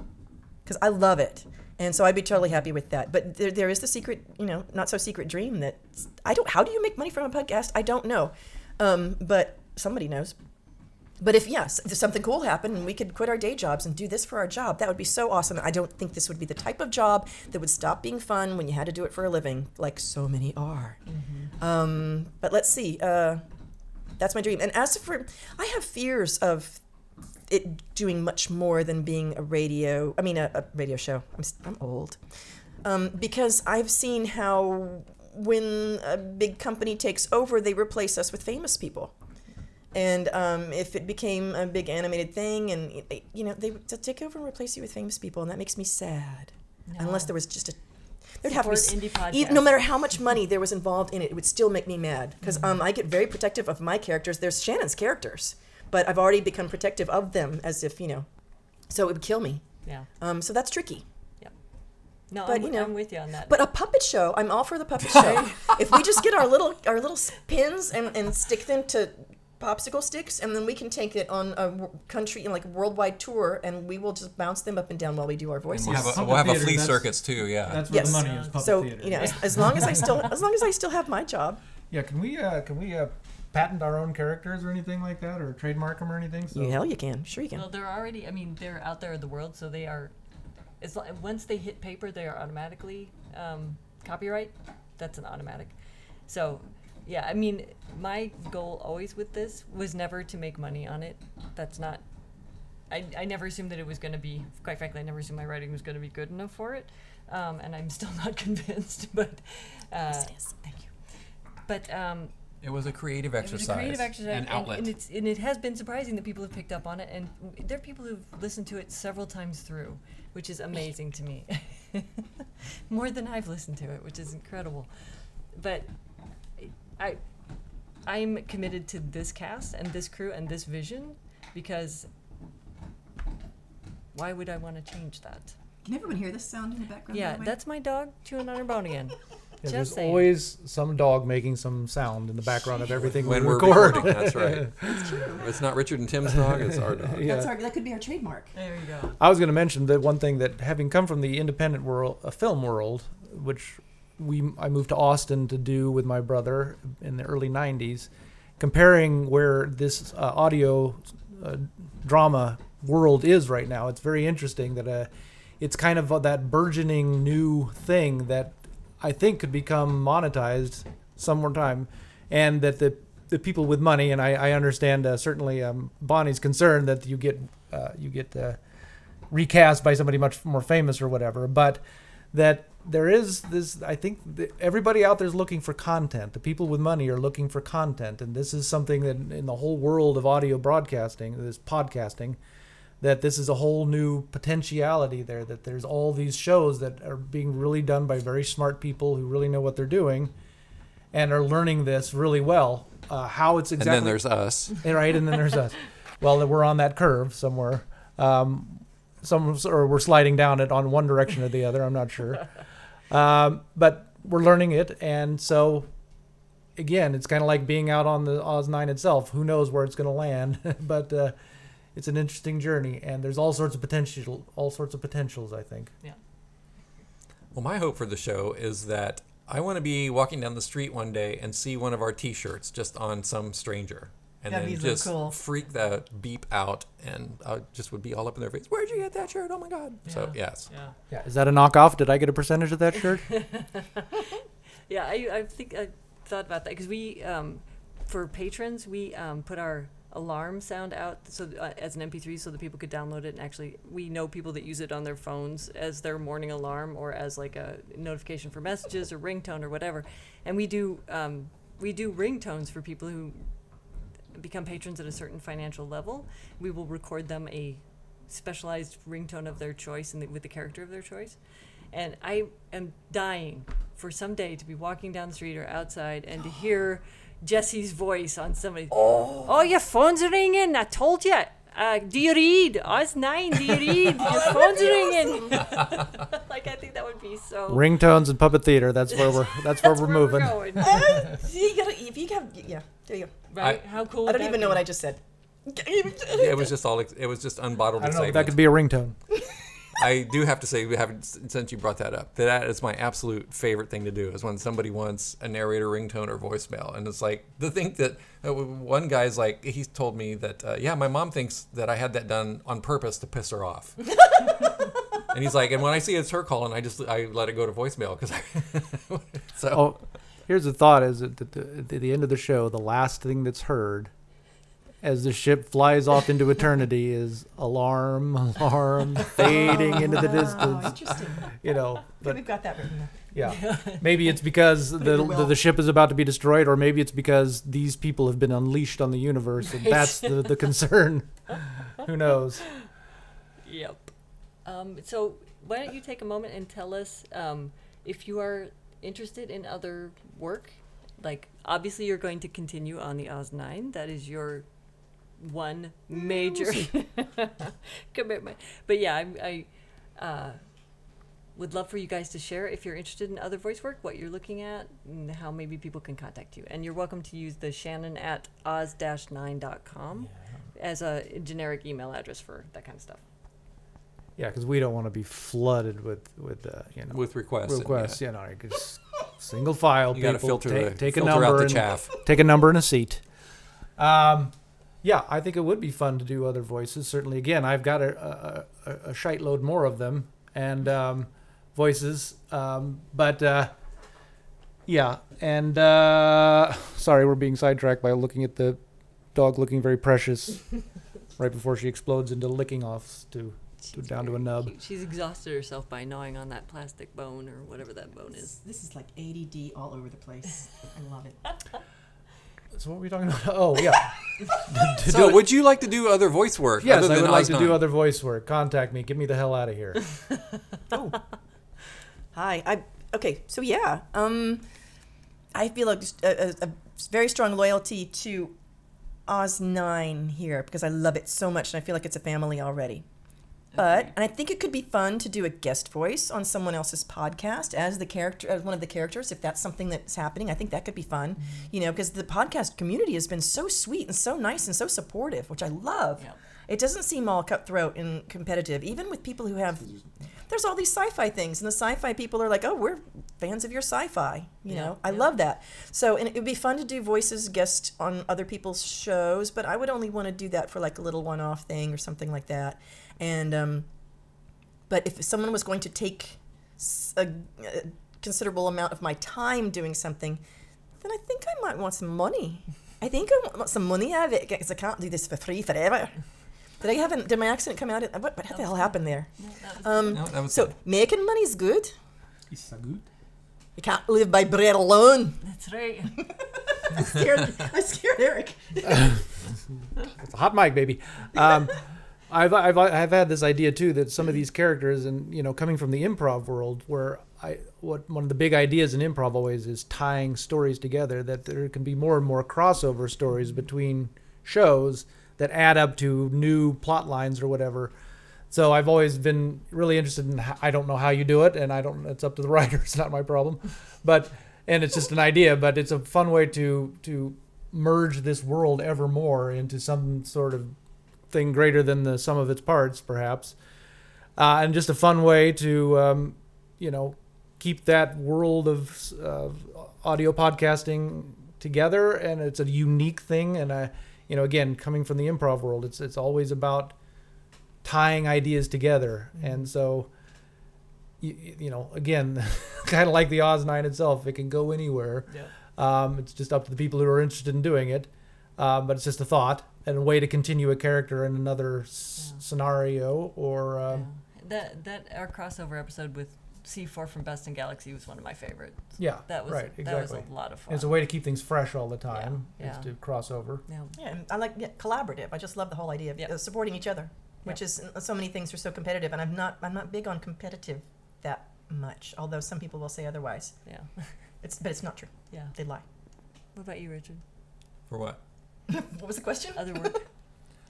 because I love it. And so I'd be totally happy with that. But there, there is the secret, you know, not so secret dream that I don't. How do you make money from a podcast? I don't know, um, but somebody knows. But if yes, if something cool happened and we could quit our day jobs and do this for our job, that would be so awesome. I don't think this would be the type of job that would stop being fun when you had to do it for a living, like so many are. Um, but let's see. Uh, that's my dream. And as for, I have fears of it doing much more than being a radio. I mean, a, a radio show. I'm, I'm old. Um, because I've seen how when a big company takes over, they replace us with famous people. And um, if it became a big animated thing, and it- you know, they would t- take over and replace you with famous people, and that makes me sad. Unless there was just a, there'd have to be, Support e- no matter how much money there was involved in it, it would still make me mad because um, I get very protective of my characters. There's Shannon's characters, but I've already become protective of them as if you know, so it would kill me. Yeah. Um, so that's tricky. No, But, I'm, you know, I'm with you on that. But a puppet show, I'm all for the puppet show. if we just get our little our little pins and, and stick them to popsicle sticks, and then we can take it on a w- country and like worldwide tour, and we will just bounce them up and down while we do our And voices. we'll have a, Puppet we'll have a flea that's- circus too. Yeah. That's where yes. the money is. Puppet so theater. you know, as, as long as I still as long as I still have my job, Yeah, can we uh, can we uh, patent our own characters or anything like that, or trademark them or anything? So hell you can, sure you can. Well, they're already. I mean, they're out there in the world, so they are. It's like once they hit paper, they are automatically um, copyright. That's an automatic. So, yeah. I mean, my goal always with this was never to make money on it. That's not. I, I never assumed that it was going to be. Quite frankly, I never assumed my writing was going to be good enough for it, um, and I'm still not convinced. But uh, thank you. But um, It was a creative it exercise. was a creative exercise, An and, outlet. and it's and it has been surprising that people have picked up on it, and there are people who've listened to it several times through, which is amazing to me. More than I've listened to it, which is incredible. But I, I'm committed to this cast and this crew and this vision because why would I want to change that? Can everyone hear this sound in the background? Yeah, the that's my dog chewing on her bone again. Yeah, Just there's saying. always some dog making some sound in the background of everything when we we're record. recording, that's right. That's true. It's not Richard and Tim's dog; it's our dog. Yeah. That's our, that could be our trademark. There you go. I was going to mention that one thing that having come from the independent world, a film world, which we I moved to Austin to do with my brother in the early '90s, comparing where this uh, audio uh, drama world is right now, it's very interesting that uh, it's kind of that burgeoning new thing that I think could become monetized some more time, and that the the people with money, and I, I understand uh, certainly um, Bonnie's concern that you get uh, you get uh, recast by somebody much more famous or whatever, but that there is this. I think everybody out there is looking for content. The people with money are looking for content, and this is something that in the whole world of audio broadcasting, this podcasting, that this is a whole new potentiality there. That there's all these shows that are being really done by very smart people who really know what they're doing, and are learning this really well. Uh, how it's exactly And then there's us. right, and then there's us. Well, we're on that curve somewhere. Um, some or we're sliding down it on one direction or the other. I'm not sure, um, but we're learning it, and so again, it's kind of like being out on the Oz Nine itself. Who knows where it's going to land? but uh, it's an interesting journey, and there's all sorts of potential, all sorts of potentials. I think. Yeah. Well, my hope for the show is that I want to be walking down the street one day and see one of our T-shirts just on some stranger, and That'd then be just cool. freak that beep out, and I just would be all up in their face. Where'd you get that shirt? Oh my god! So yes, Yeah. Yeah. Is that a knockoff? Did I get a percentage of that shirt? Yeah, I, I think I thought about that because we, um, for patrons, we um, put our alarm sound out so uh, as an MP3 so that people could download it and actually we know people that use it on their phones as their morning alarm or as like a notification for messages or ringtone or whatever, and we do um, we do ringtones for people who become patrons at a certain financial level. We will record them a specialized ringtone of their choice and the, with the character of their choice. And I am dying for someday to be walking down the street or outside and to hear Jessie's voice on somebody. Oh, your phone's ringing. I told you. Uh, do you read? Oh, it's nine. Do you read? Your phone's ringing. like I think that would be so. Ringtones and puppet theater. That's where we're. That's where That's we're where moving. going. See, you gotta, if you have, yeah, there you go. Right? I- How cool. I don't that even know what I just said. it was just all. It was just unbottled I don't know. excitement. That could be a ringtone. I do have to say, we haven't since you brought that up. That is my absolute favorite thing to do is when somebody wants a narrator ringtone or voicemail, and it's like the thing that uh, one guy's like, he told me that uh, yeah, my mom thinks that I had that done on purpose to piss her off. and he's like, and when I see it's her calling, I just I let it go to voicemail because I. so Oh, here's the thought: is that at the, at the end of the show, the last thing that's heard as the ship flies off into eternity is alarm, alarm, fading into the Oh, distance. interesting. You know, but we've got that written yeah, maybe it's because the, the the ship is about to be destroyed, or maybe it's because these people have been unleashed on the universe, and that's the the concern. Who knows? Yep. Um, so why don't you take a moment and tell us um, if you are interested in other work? Like, obviously, you're going to continue on the Oz 9. That is your one major commitment. But yeah, I, I uh, would love for you guys to share if you're interested in other voice work, what you're looking at, and how maybe people can contact you. And you're welcome to use the Shannon at oz-9.com as a generic email address for that kind of stuff. Yeah, because we don't want to be flooded with with uh, you know with requests, and, requests. You know, you just single file. You gotta people, filter take, the- take a filter out number the and chaff. take a number and a seat. Um, yeah, I think it would be fun to do other voices. Certainly, again, I've got a a, a, a shite load more of them and um, voices. Um, but uh, yeah, and uh, sorry, we're being sidetracked by looking at the dog looking very precious right before she explodes into licking offs to, to down to a nub. Cute. She's exhausted herself by gnawing on that plastic bone or whatever that bone is. This is like ADD all over the place. I love it. So what were we talking about? Oh yeah. To So, would you like to do other voice work? Yes, other I than would like Oz to do other voice work. Contact me. Get me the hell out of here. Oh. Hi. I okay. So yeah, um, I feel like a, a, a very strong loyalty to Oz Nine here because I love it so much, and I feel like it's a family already. But and I think it could be fun to do a guest voice on someone else's podcast as the character, as one of the characters, if that's something that's happening. I think that could be fun, mm-hmm. you know, because the podcast community has been so sweet and so nice and so supportive, which I love. It doesn't seem all cutthroat and competitive, even with people who have. There's all these sci-fi things, and the sci-fi people are like, "Oh, we're fans of your sci-fi." You know, I love that. So, and it would be fun to do voices guest on other people's shows, but I would only want to do that for like a little one-off thing or something like that. And um, but if someone was going to take a considerable amount of my time doing something, then I think I might want some money. I think I want some money out of it because I can't do this for free forever. Did I have an, did my accent come out? What, what the hell happened there? Um, No, that was so good. making is good. It's so good. You can't live by bread alone. That's right. I scared, I scared Eric. It's a hot mic, baby. Um, I've, I've I've had this idea too that some of these characters, and you know, coming from the improv world, where I what one of the big ideas in improv always is tying stories together. That there can be more and more crossover stories between shows that add up to new plot lines or whatever. So I've always been really interested in. I don't know how you do it, and I don't. It's up to the writer. It's not my problem, but and it's just an idea. But it's a fun way to to merge this world ever more into some sort of thing greater than the sum of its parts, perhaps, uh, and just a fun way to um, you know keep that world of, of audio podcasting together. And it's a unique thing. And I, you know, again, coming from the improv world, it's it's always about tying ideas together. And so, you, you know, again, kind of like the Oz Nine itself, it can go anywhere. Yeah. Um, it's just up to the people who are interested in doing it. Um, but it's just a thought and a way to continue a character in another s- scenario or. Um, That that our crossover episode with C4 from Best in Galaxy was one of my favorites. Yeah, that was right, that was exactly. a lot of fun. It's a way to keep things fresh all the time. Yeah, Is to cross over. Yeah. Yeah, and I like yeah, collaborative. I just love the whole idea of uh, supporting each other, which Yep. is so many things are so competitive, and I'm not I'm not big on competitive that much. Although some people will say otherwise. Yeah. It's but it's not true. Yeah. they lie. What about you, Richard? For what? What was the question? Other work.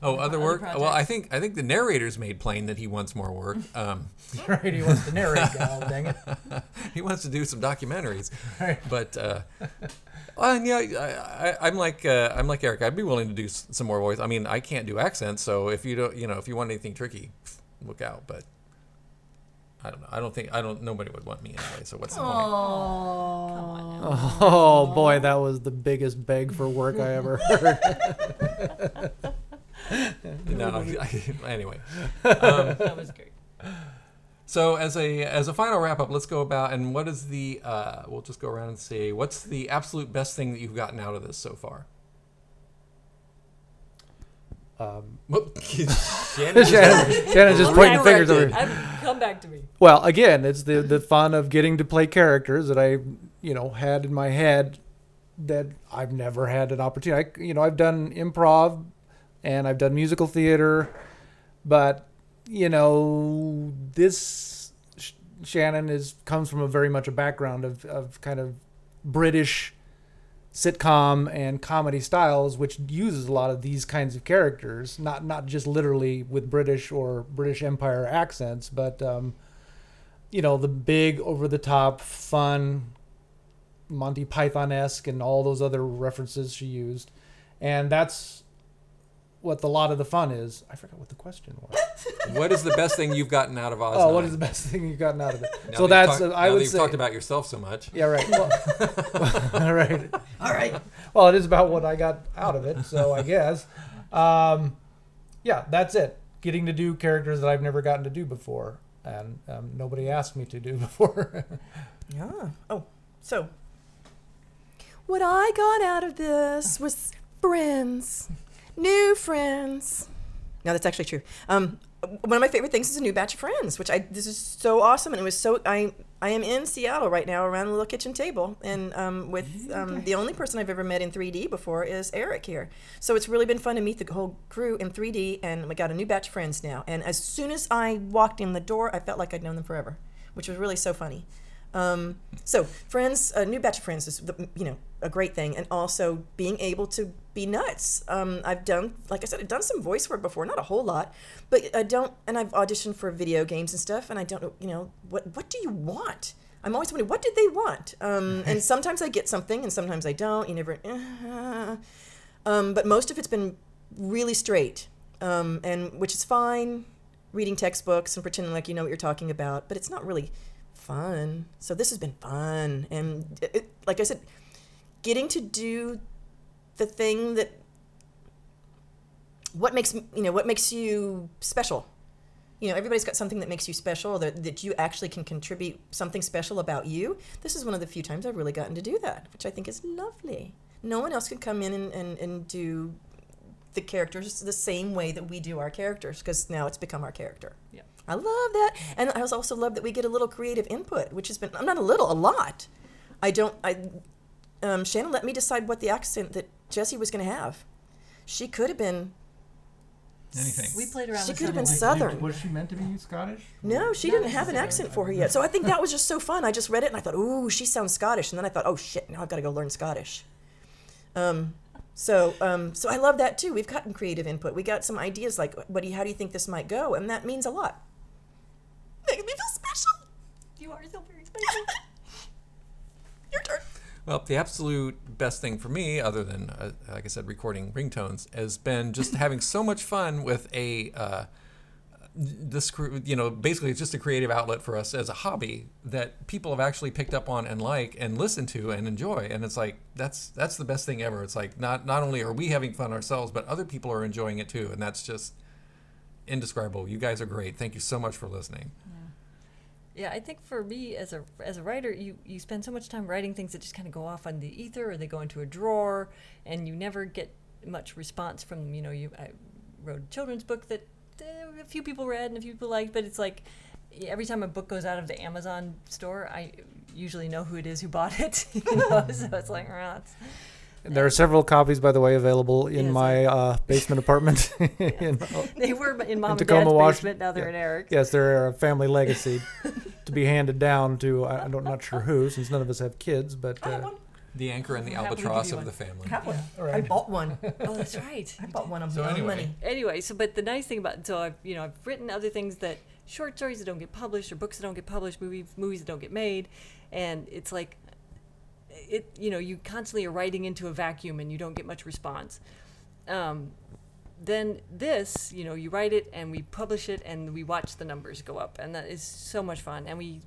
Oh, other Other work. well, I think I think the narrator's made plain that he wants more work. Um, right, he wants to narrate. God dang it. he wants to do some documentaries. Right. But uh, well, and yeah, I, I, I'm like uh, I'm like Eric. I'd be willing to do s- some more voice. I mean, I can't do accents, so if you don't, you know, if you want anything tricky, look out. But I don't know. I don't think I don't. Nobody would want me anyway. So what's the point? Oh boy, that was the biggest beg for work I ever heard. No, I, anyway. Um, That was great. So as a as a final wrap up, let's go about and what is the uh, we'll just go around and see what's the absolute best thing that you've gotten out of this so far. Um, Whoop. Shannon Shannon, just- Shannon just pointing fingers to over. it. I'm- come back to me. Well, again, it's the the fun of getting to play characters that I, you know, had in my head that I've never had an opportunity. I, you know, I've done improv and I've done musical theater, but you know, this Sh- Shannon is comes from a very much a background of of kind of British sitcom and comedy styles, which uses a lot of these kinds of characters, not not just literally with British or British Empire accents, but um, you know the big over the top fun Monty Python esque and all those other references she used, and that's what the lot of the fun is. I forgot what the question was. what is the best thing you've gotten out of Oz? oh, what Nine? is the best thing you've gotten out of it? Now so that that's you've uh, I now would that you've say. talked about yourself so much. Yeah, right. Well, right. All right. Well, it is about what I got out of it, so I guess. Um, yeah, that's it. Getting to do characters that I've never gotten to do before, and um, nobody asked me to do before. Yeah. Oh, so what I got out of this was friends, new friends. No, that's actually true. Um, one of my favorite things is a new batch of friends, which I this is so awesome, and it was so I I am in Seattle right now around the little kitchen table, and um, with um, the only person I've ever met in 3D before is Eric here. So it's really been fun to meet the whole crew in 3D, and we got a new batch of friends now. And as soon as I walked in the door, I felt like I'd known them forever, which was really so funny. Um, so friends, a new batch of friends is the, you know a great thing, and also being able to be nuts. Um, I've done, like I said, I've done some voice work before, not a whole lot, but I don't, and I've auditioned for video games and stuff, and I don't know, you know, what what do you want? I'm always wondering what did they want, um, and sometimes I get something, and sometimes I don't. You never, uh, um, but most of it's been really straight, um, and which is fine. Reading textbooks and pretending like you know what you're talking about, but it's not really fun. So this has been fun, and it, it- like I said, getting to do the thing that what makes you know what makes you special. You know, everybody's got something that makes you special, that, that you actually can contribute something special about you. This is one of the few times I've really gotten to do that, which I think is lovely. No one else can come in and, and, and do the characters the same way that we do our characters, because now it's become our character. Yeah. I love that, and I also love that we get a little creative input, which has been I'm not a little, a lot. I don't. I um, Shannon let me decide what the accent that Jessie was going to have. She could have been. Anything. We played around. She could have been some- Southern. Was she meant to be Scottish? No, she didn't have an accent for her yet. So I think that was just so fun. I just read it and I thought, ooh, she sounds Scottish, and then I thought, oh shit, now I've got to go learn Scottish. Um, so um, so I love that too. We've gotten creative input. We got some ideas like, what do you, how do you think this might go? And that means a lot. Makes me feel special. You are so very special. Well, the absolute best thing for me, other than, uh, like I said, recording ringtones, has been just having so much fun with a. Uh, this you know basically it's just a creative outlet for us as a hobby that people have actually picked up on and like and listen to and enjoy. And it's like that's that's the best thing ever. It's like not not only are we having fun ourselves but other people are enjoying it too. And that's just indescribable. You guys are great. Thank you so much for listening Yeah, I think for me as a as a writer, you you spend so much time writing things that just kind of go off on the ether or they go into a drawer, and you never get much response from. You know, you I wrote a children's book that uh, a few people read and a few people liked, but it's like every time a book goes out of the Amazon store, I usually know who it is who bought it. You know, so it's like, it's, There are several copies, by the way, available in Yes, my uh, basement apartment. in, they were in mom and Tacoma, dad's Wash- basement. Now they're in Eric. yes, they're a family legacy to be handed down to I, I'm not sure who, since none of us have kids. But uh, the anchor and the Happy albatross of one. the family I have one. all I bought one. Oh, that's right. I bought one of So my own anyway. money. anyway so but the nice thing about so i've you know i've written other things that short stories that don't get published or books that don't get published movies movies that don't get made and it's like it you know you constantly are writing into a vacuum and you don't get much response um, then this you know you write it and we publish it and we watch the numbers go up and that is so much fun and we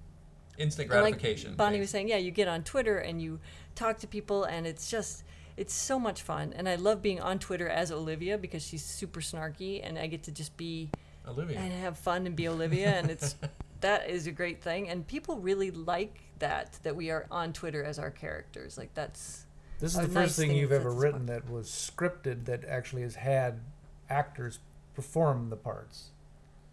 instant and like gratification Bonnie was saying, yeah, you get on Twitter and you talk to people, and it's just, it's so much fun. And I love being on Twitter as Olivia because she's super snarky, and I get to just be olivia and have fun and be Olivia, and it's that is a great thing. And people really like that that we are on Twitter as our characters. Like that's This is a the nice first thing thing you've ever written apart. that was scripted that actually has had actors perform the parts.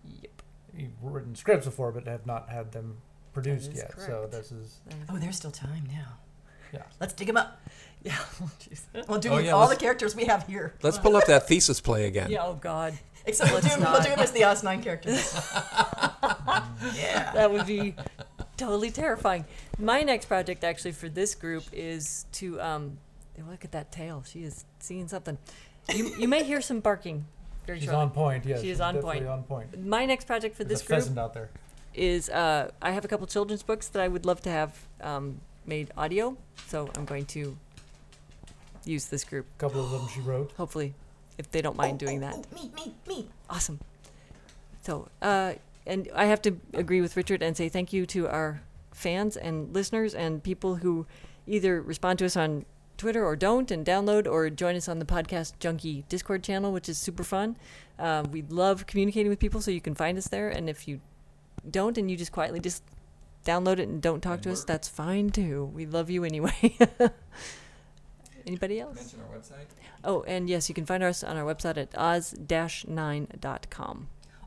yep. You've written scripts before, but have not had them produced is yet. So this is Oh, there's still time now. yeah. Let's dig them up. Yeah. We'll do Oh, yeah, all the characters we have here. let's pull up that thesis play again yeah. Oh God. Except we'll do, Let's we'll do them as the Oz 9 characters. yeah. that would be totally terrifying. My next project, actually, for this group is to um, look at that tail. She is seeing something. You you may hear some barking. Very She's shortly. on point. Yes, She is she's on definitely point. on point. My next project for There's this a group pheasant out there. is uh, I have a couple children's books that I would love to have um, made audio. So I'm going to use this group, A couple of them she wrote. hopefully, if they don't mind doing that. Oh, me, me, me. Awesome. So, uh, and I have to agree with Richard and say thank you to our fans and listeners and people who either respond to us on Twitter or don't and download or join us on the Podcast Junkie Discord channel, which is super fun. Um, we love communicating with people, so you can find us there. And if you don't and you just quietly just download it and don't talk to us, that's fine too. We love you anyway. Anybody else? mention our website Oh, and yes, you can find us on our website at oz-9.com.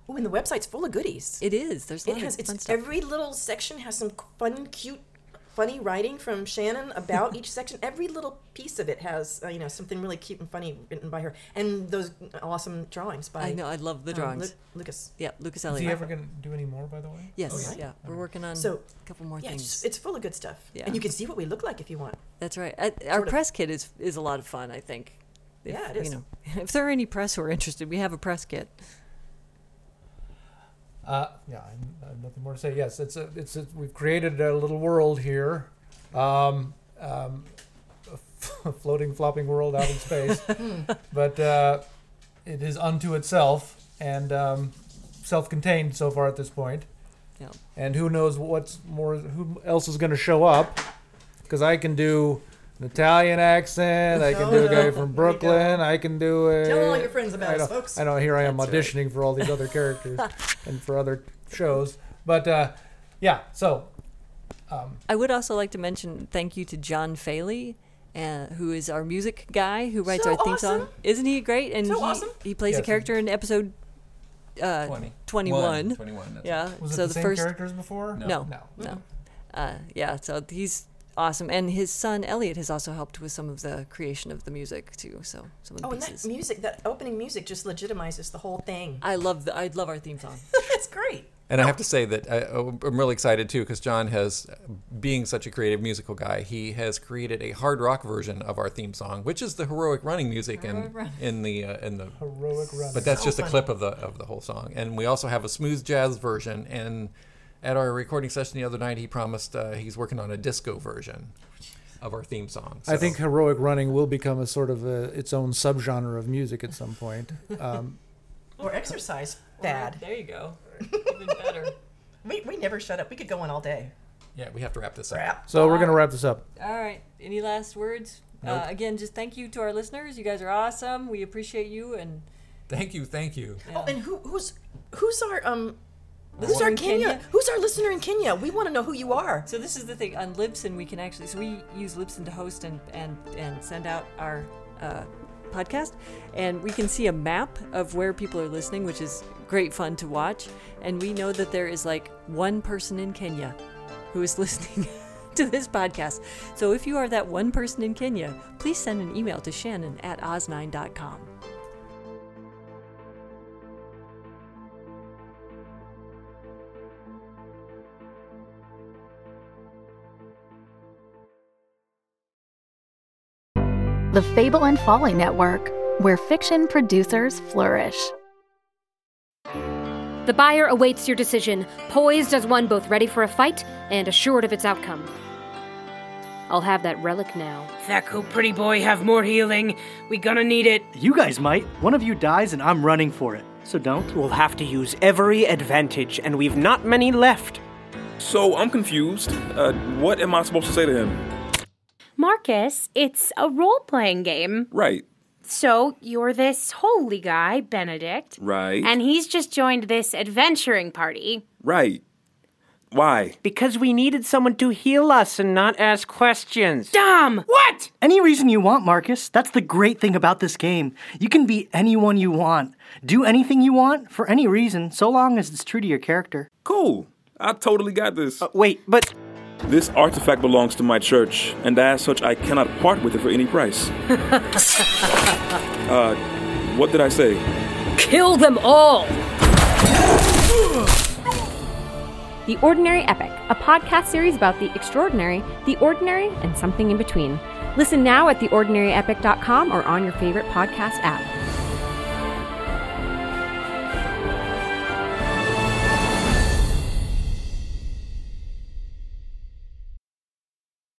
Oh, and the website's full of goodies. It is. There's a It has of it's fun stuff. every little section has some fun, cute, funny writing from Shannon about each section. Every little piece of it has uh, you know something really cute and funny written by her, and those awesome drawings by I know. I love the um, drawings. Lu- Lucas. yeah, Lucas Is Elliott. he ever going to do any more, by the way? yes, Oh, yeah? yeah. We're working on So, a couple more Yeah, things. it's, it's full of good stuff, Yeah. and you can see what we look like if you want. That's right. Uh, our Sort of. press kit is is a lot of fun. I think. If, Yeah, it You know, if there are any press who are interested, we have a press kit. Uh, yeah, I I have nothing more to say. Yes, it's a, it's a, we've created a little world here, um, um, a floating, flopping world out in space, but uh, it is unto itself and um, self-contained so far at this point. Yeah. And who knows what's more? Who else is going to show up? Because I can do an Italian accent. I can Oh, do a guy Here from. Brooklyn. I can do it. Tell all your friends about I us, know, folks. I know. Here I am That's right. auditioning for all these other characters and for other shows. But uh, yeah, so um, I would also like to mention thank you to John Faley, uh, who is our music guy who writes So our theme song. Isn't he great? And So he, awesome. he plays a character in episode uh, 20 21. 21 that's Yeah. was so it the, the, same first characters before? No. no No. no, Uh, yeah. So he's awesome, and his son Elliot has also helped with some of the creation of the music too. So some of the Oh, and that music, that opening music, just legitimizes the whole thing. I love the I love our theme song. it's great. And I have to say that I, I'm really excited too because John has, being such a creative musical guy, he has created a hard rock version of our theme song, which is the heroic running music in in the uh, in the. Heroic run. But that's So just a clip of the of the whole song, and we also have a smooth jazz version. And at our recording session the other night, he promised uh, he's working on a disco version. of our theme song. I think heroic running will become a sort of a, its own subgenre of music at some point. Um, Or exercise. Bad. There you go. Even better. We, we never shut up. We could go on all day. Yeah, we have to wrap this up. so we're gonna wrap this up. All right. Any last words? Nope. Uh, again, just thank you to our listeners. You guys are awesome. We appreciate you. And Thank you, thank you. Oh, and who who's who's our um who's our Kenya? Kenya? Who's our listener in Kenya? We want to know who you are. so this is the thing on Libsyn. We can actually so we use Libsyn to host and and and send out our uh, podcast, and we can see a map of where people are listening, which is great fun to watch. And we know that there is like one person in Kenya who is listening. To this podcast. So if you are that one person in Kenya, please send an email to Shannon at oz9.com. The Fable and Folly Network, where fiction producers flourish. The buyer awaits your decision, poised as one both ready for a fight and assured of its outcome. I'll have that relic now. Thaku, pretty boy, have more healing. We gonna need it. You guys might. One of you dies and I'm running for it. So don't. We'll have to use every advantage, and we've not many left. So I'm confused. Uh, what am I supposed to say to him? Marcus, it's a role playing game. Right, So you're this holy guy, Benedict, right, and he's just joined this adventuring party. right. Why? Because we needed someone to heal us and not ask questions. Dumb! What? Any reason you want, Marcus. That's the great thing about this game. You can be anyone you want. Do anything you want for any reason, so long as it's true to your character. Cool. I totally got this. Uh, wait, but. This artifact belongs to my church, and as such, I cannot part with it for any price. uh, what did I say? Kill them all! The Ordinary Epic, a podcast series about the extraordinary, the ordinary, and something in between. Listen now at theordinaryepic.com or on your favorite podcast app.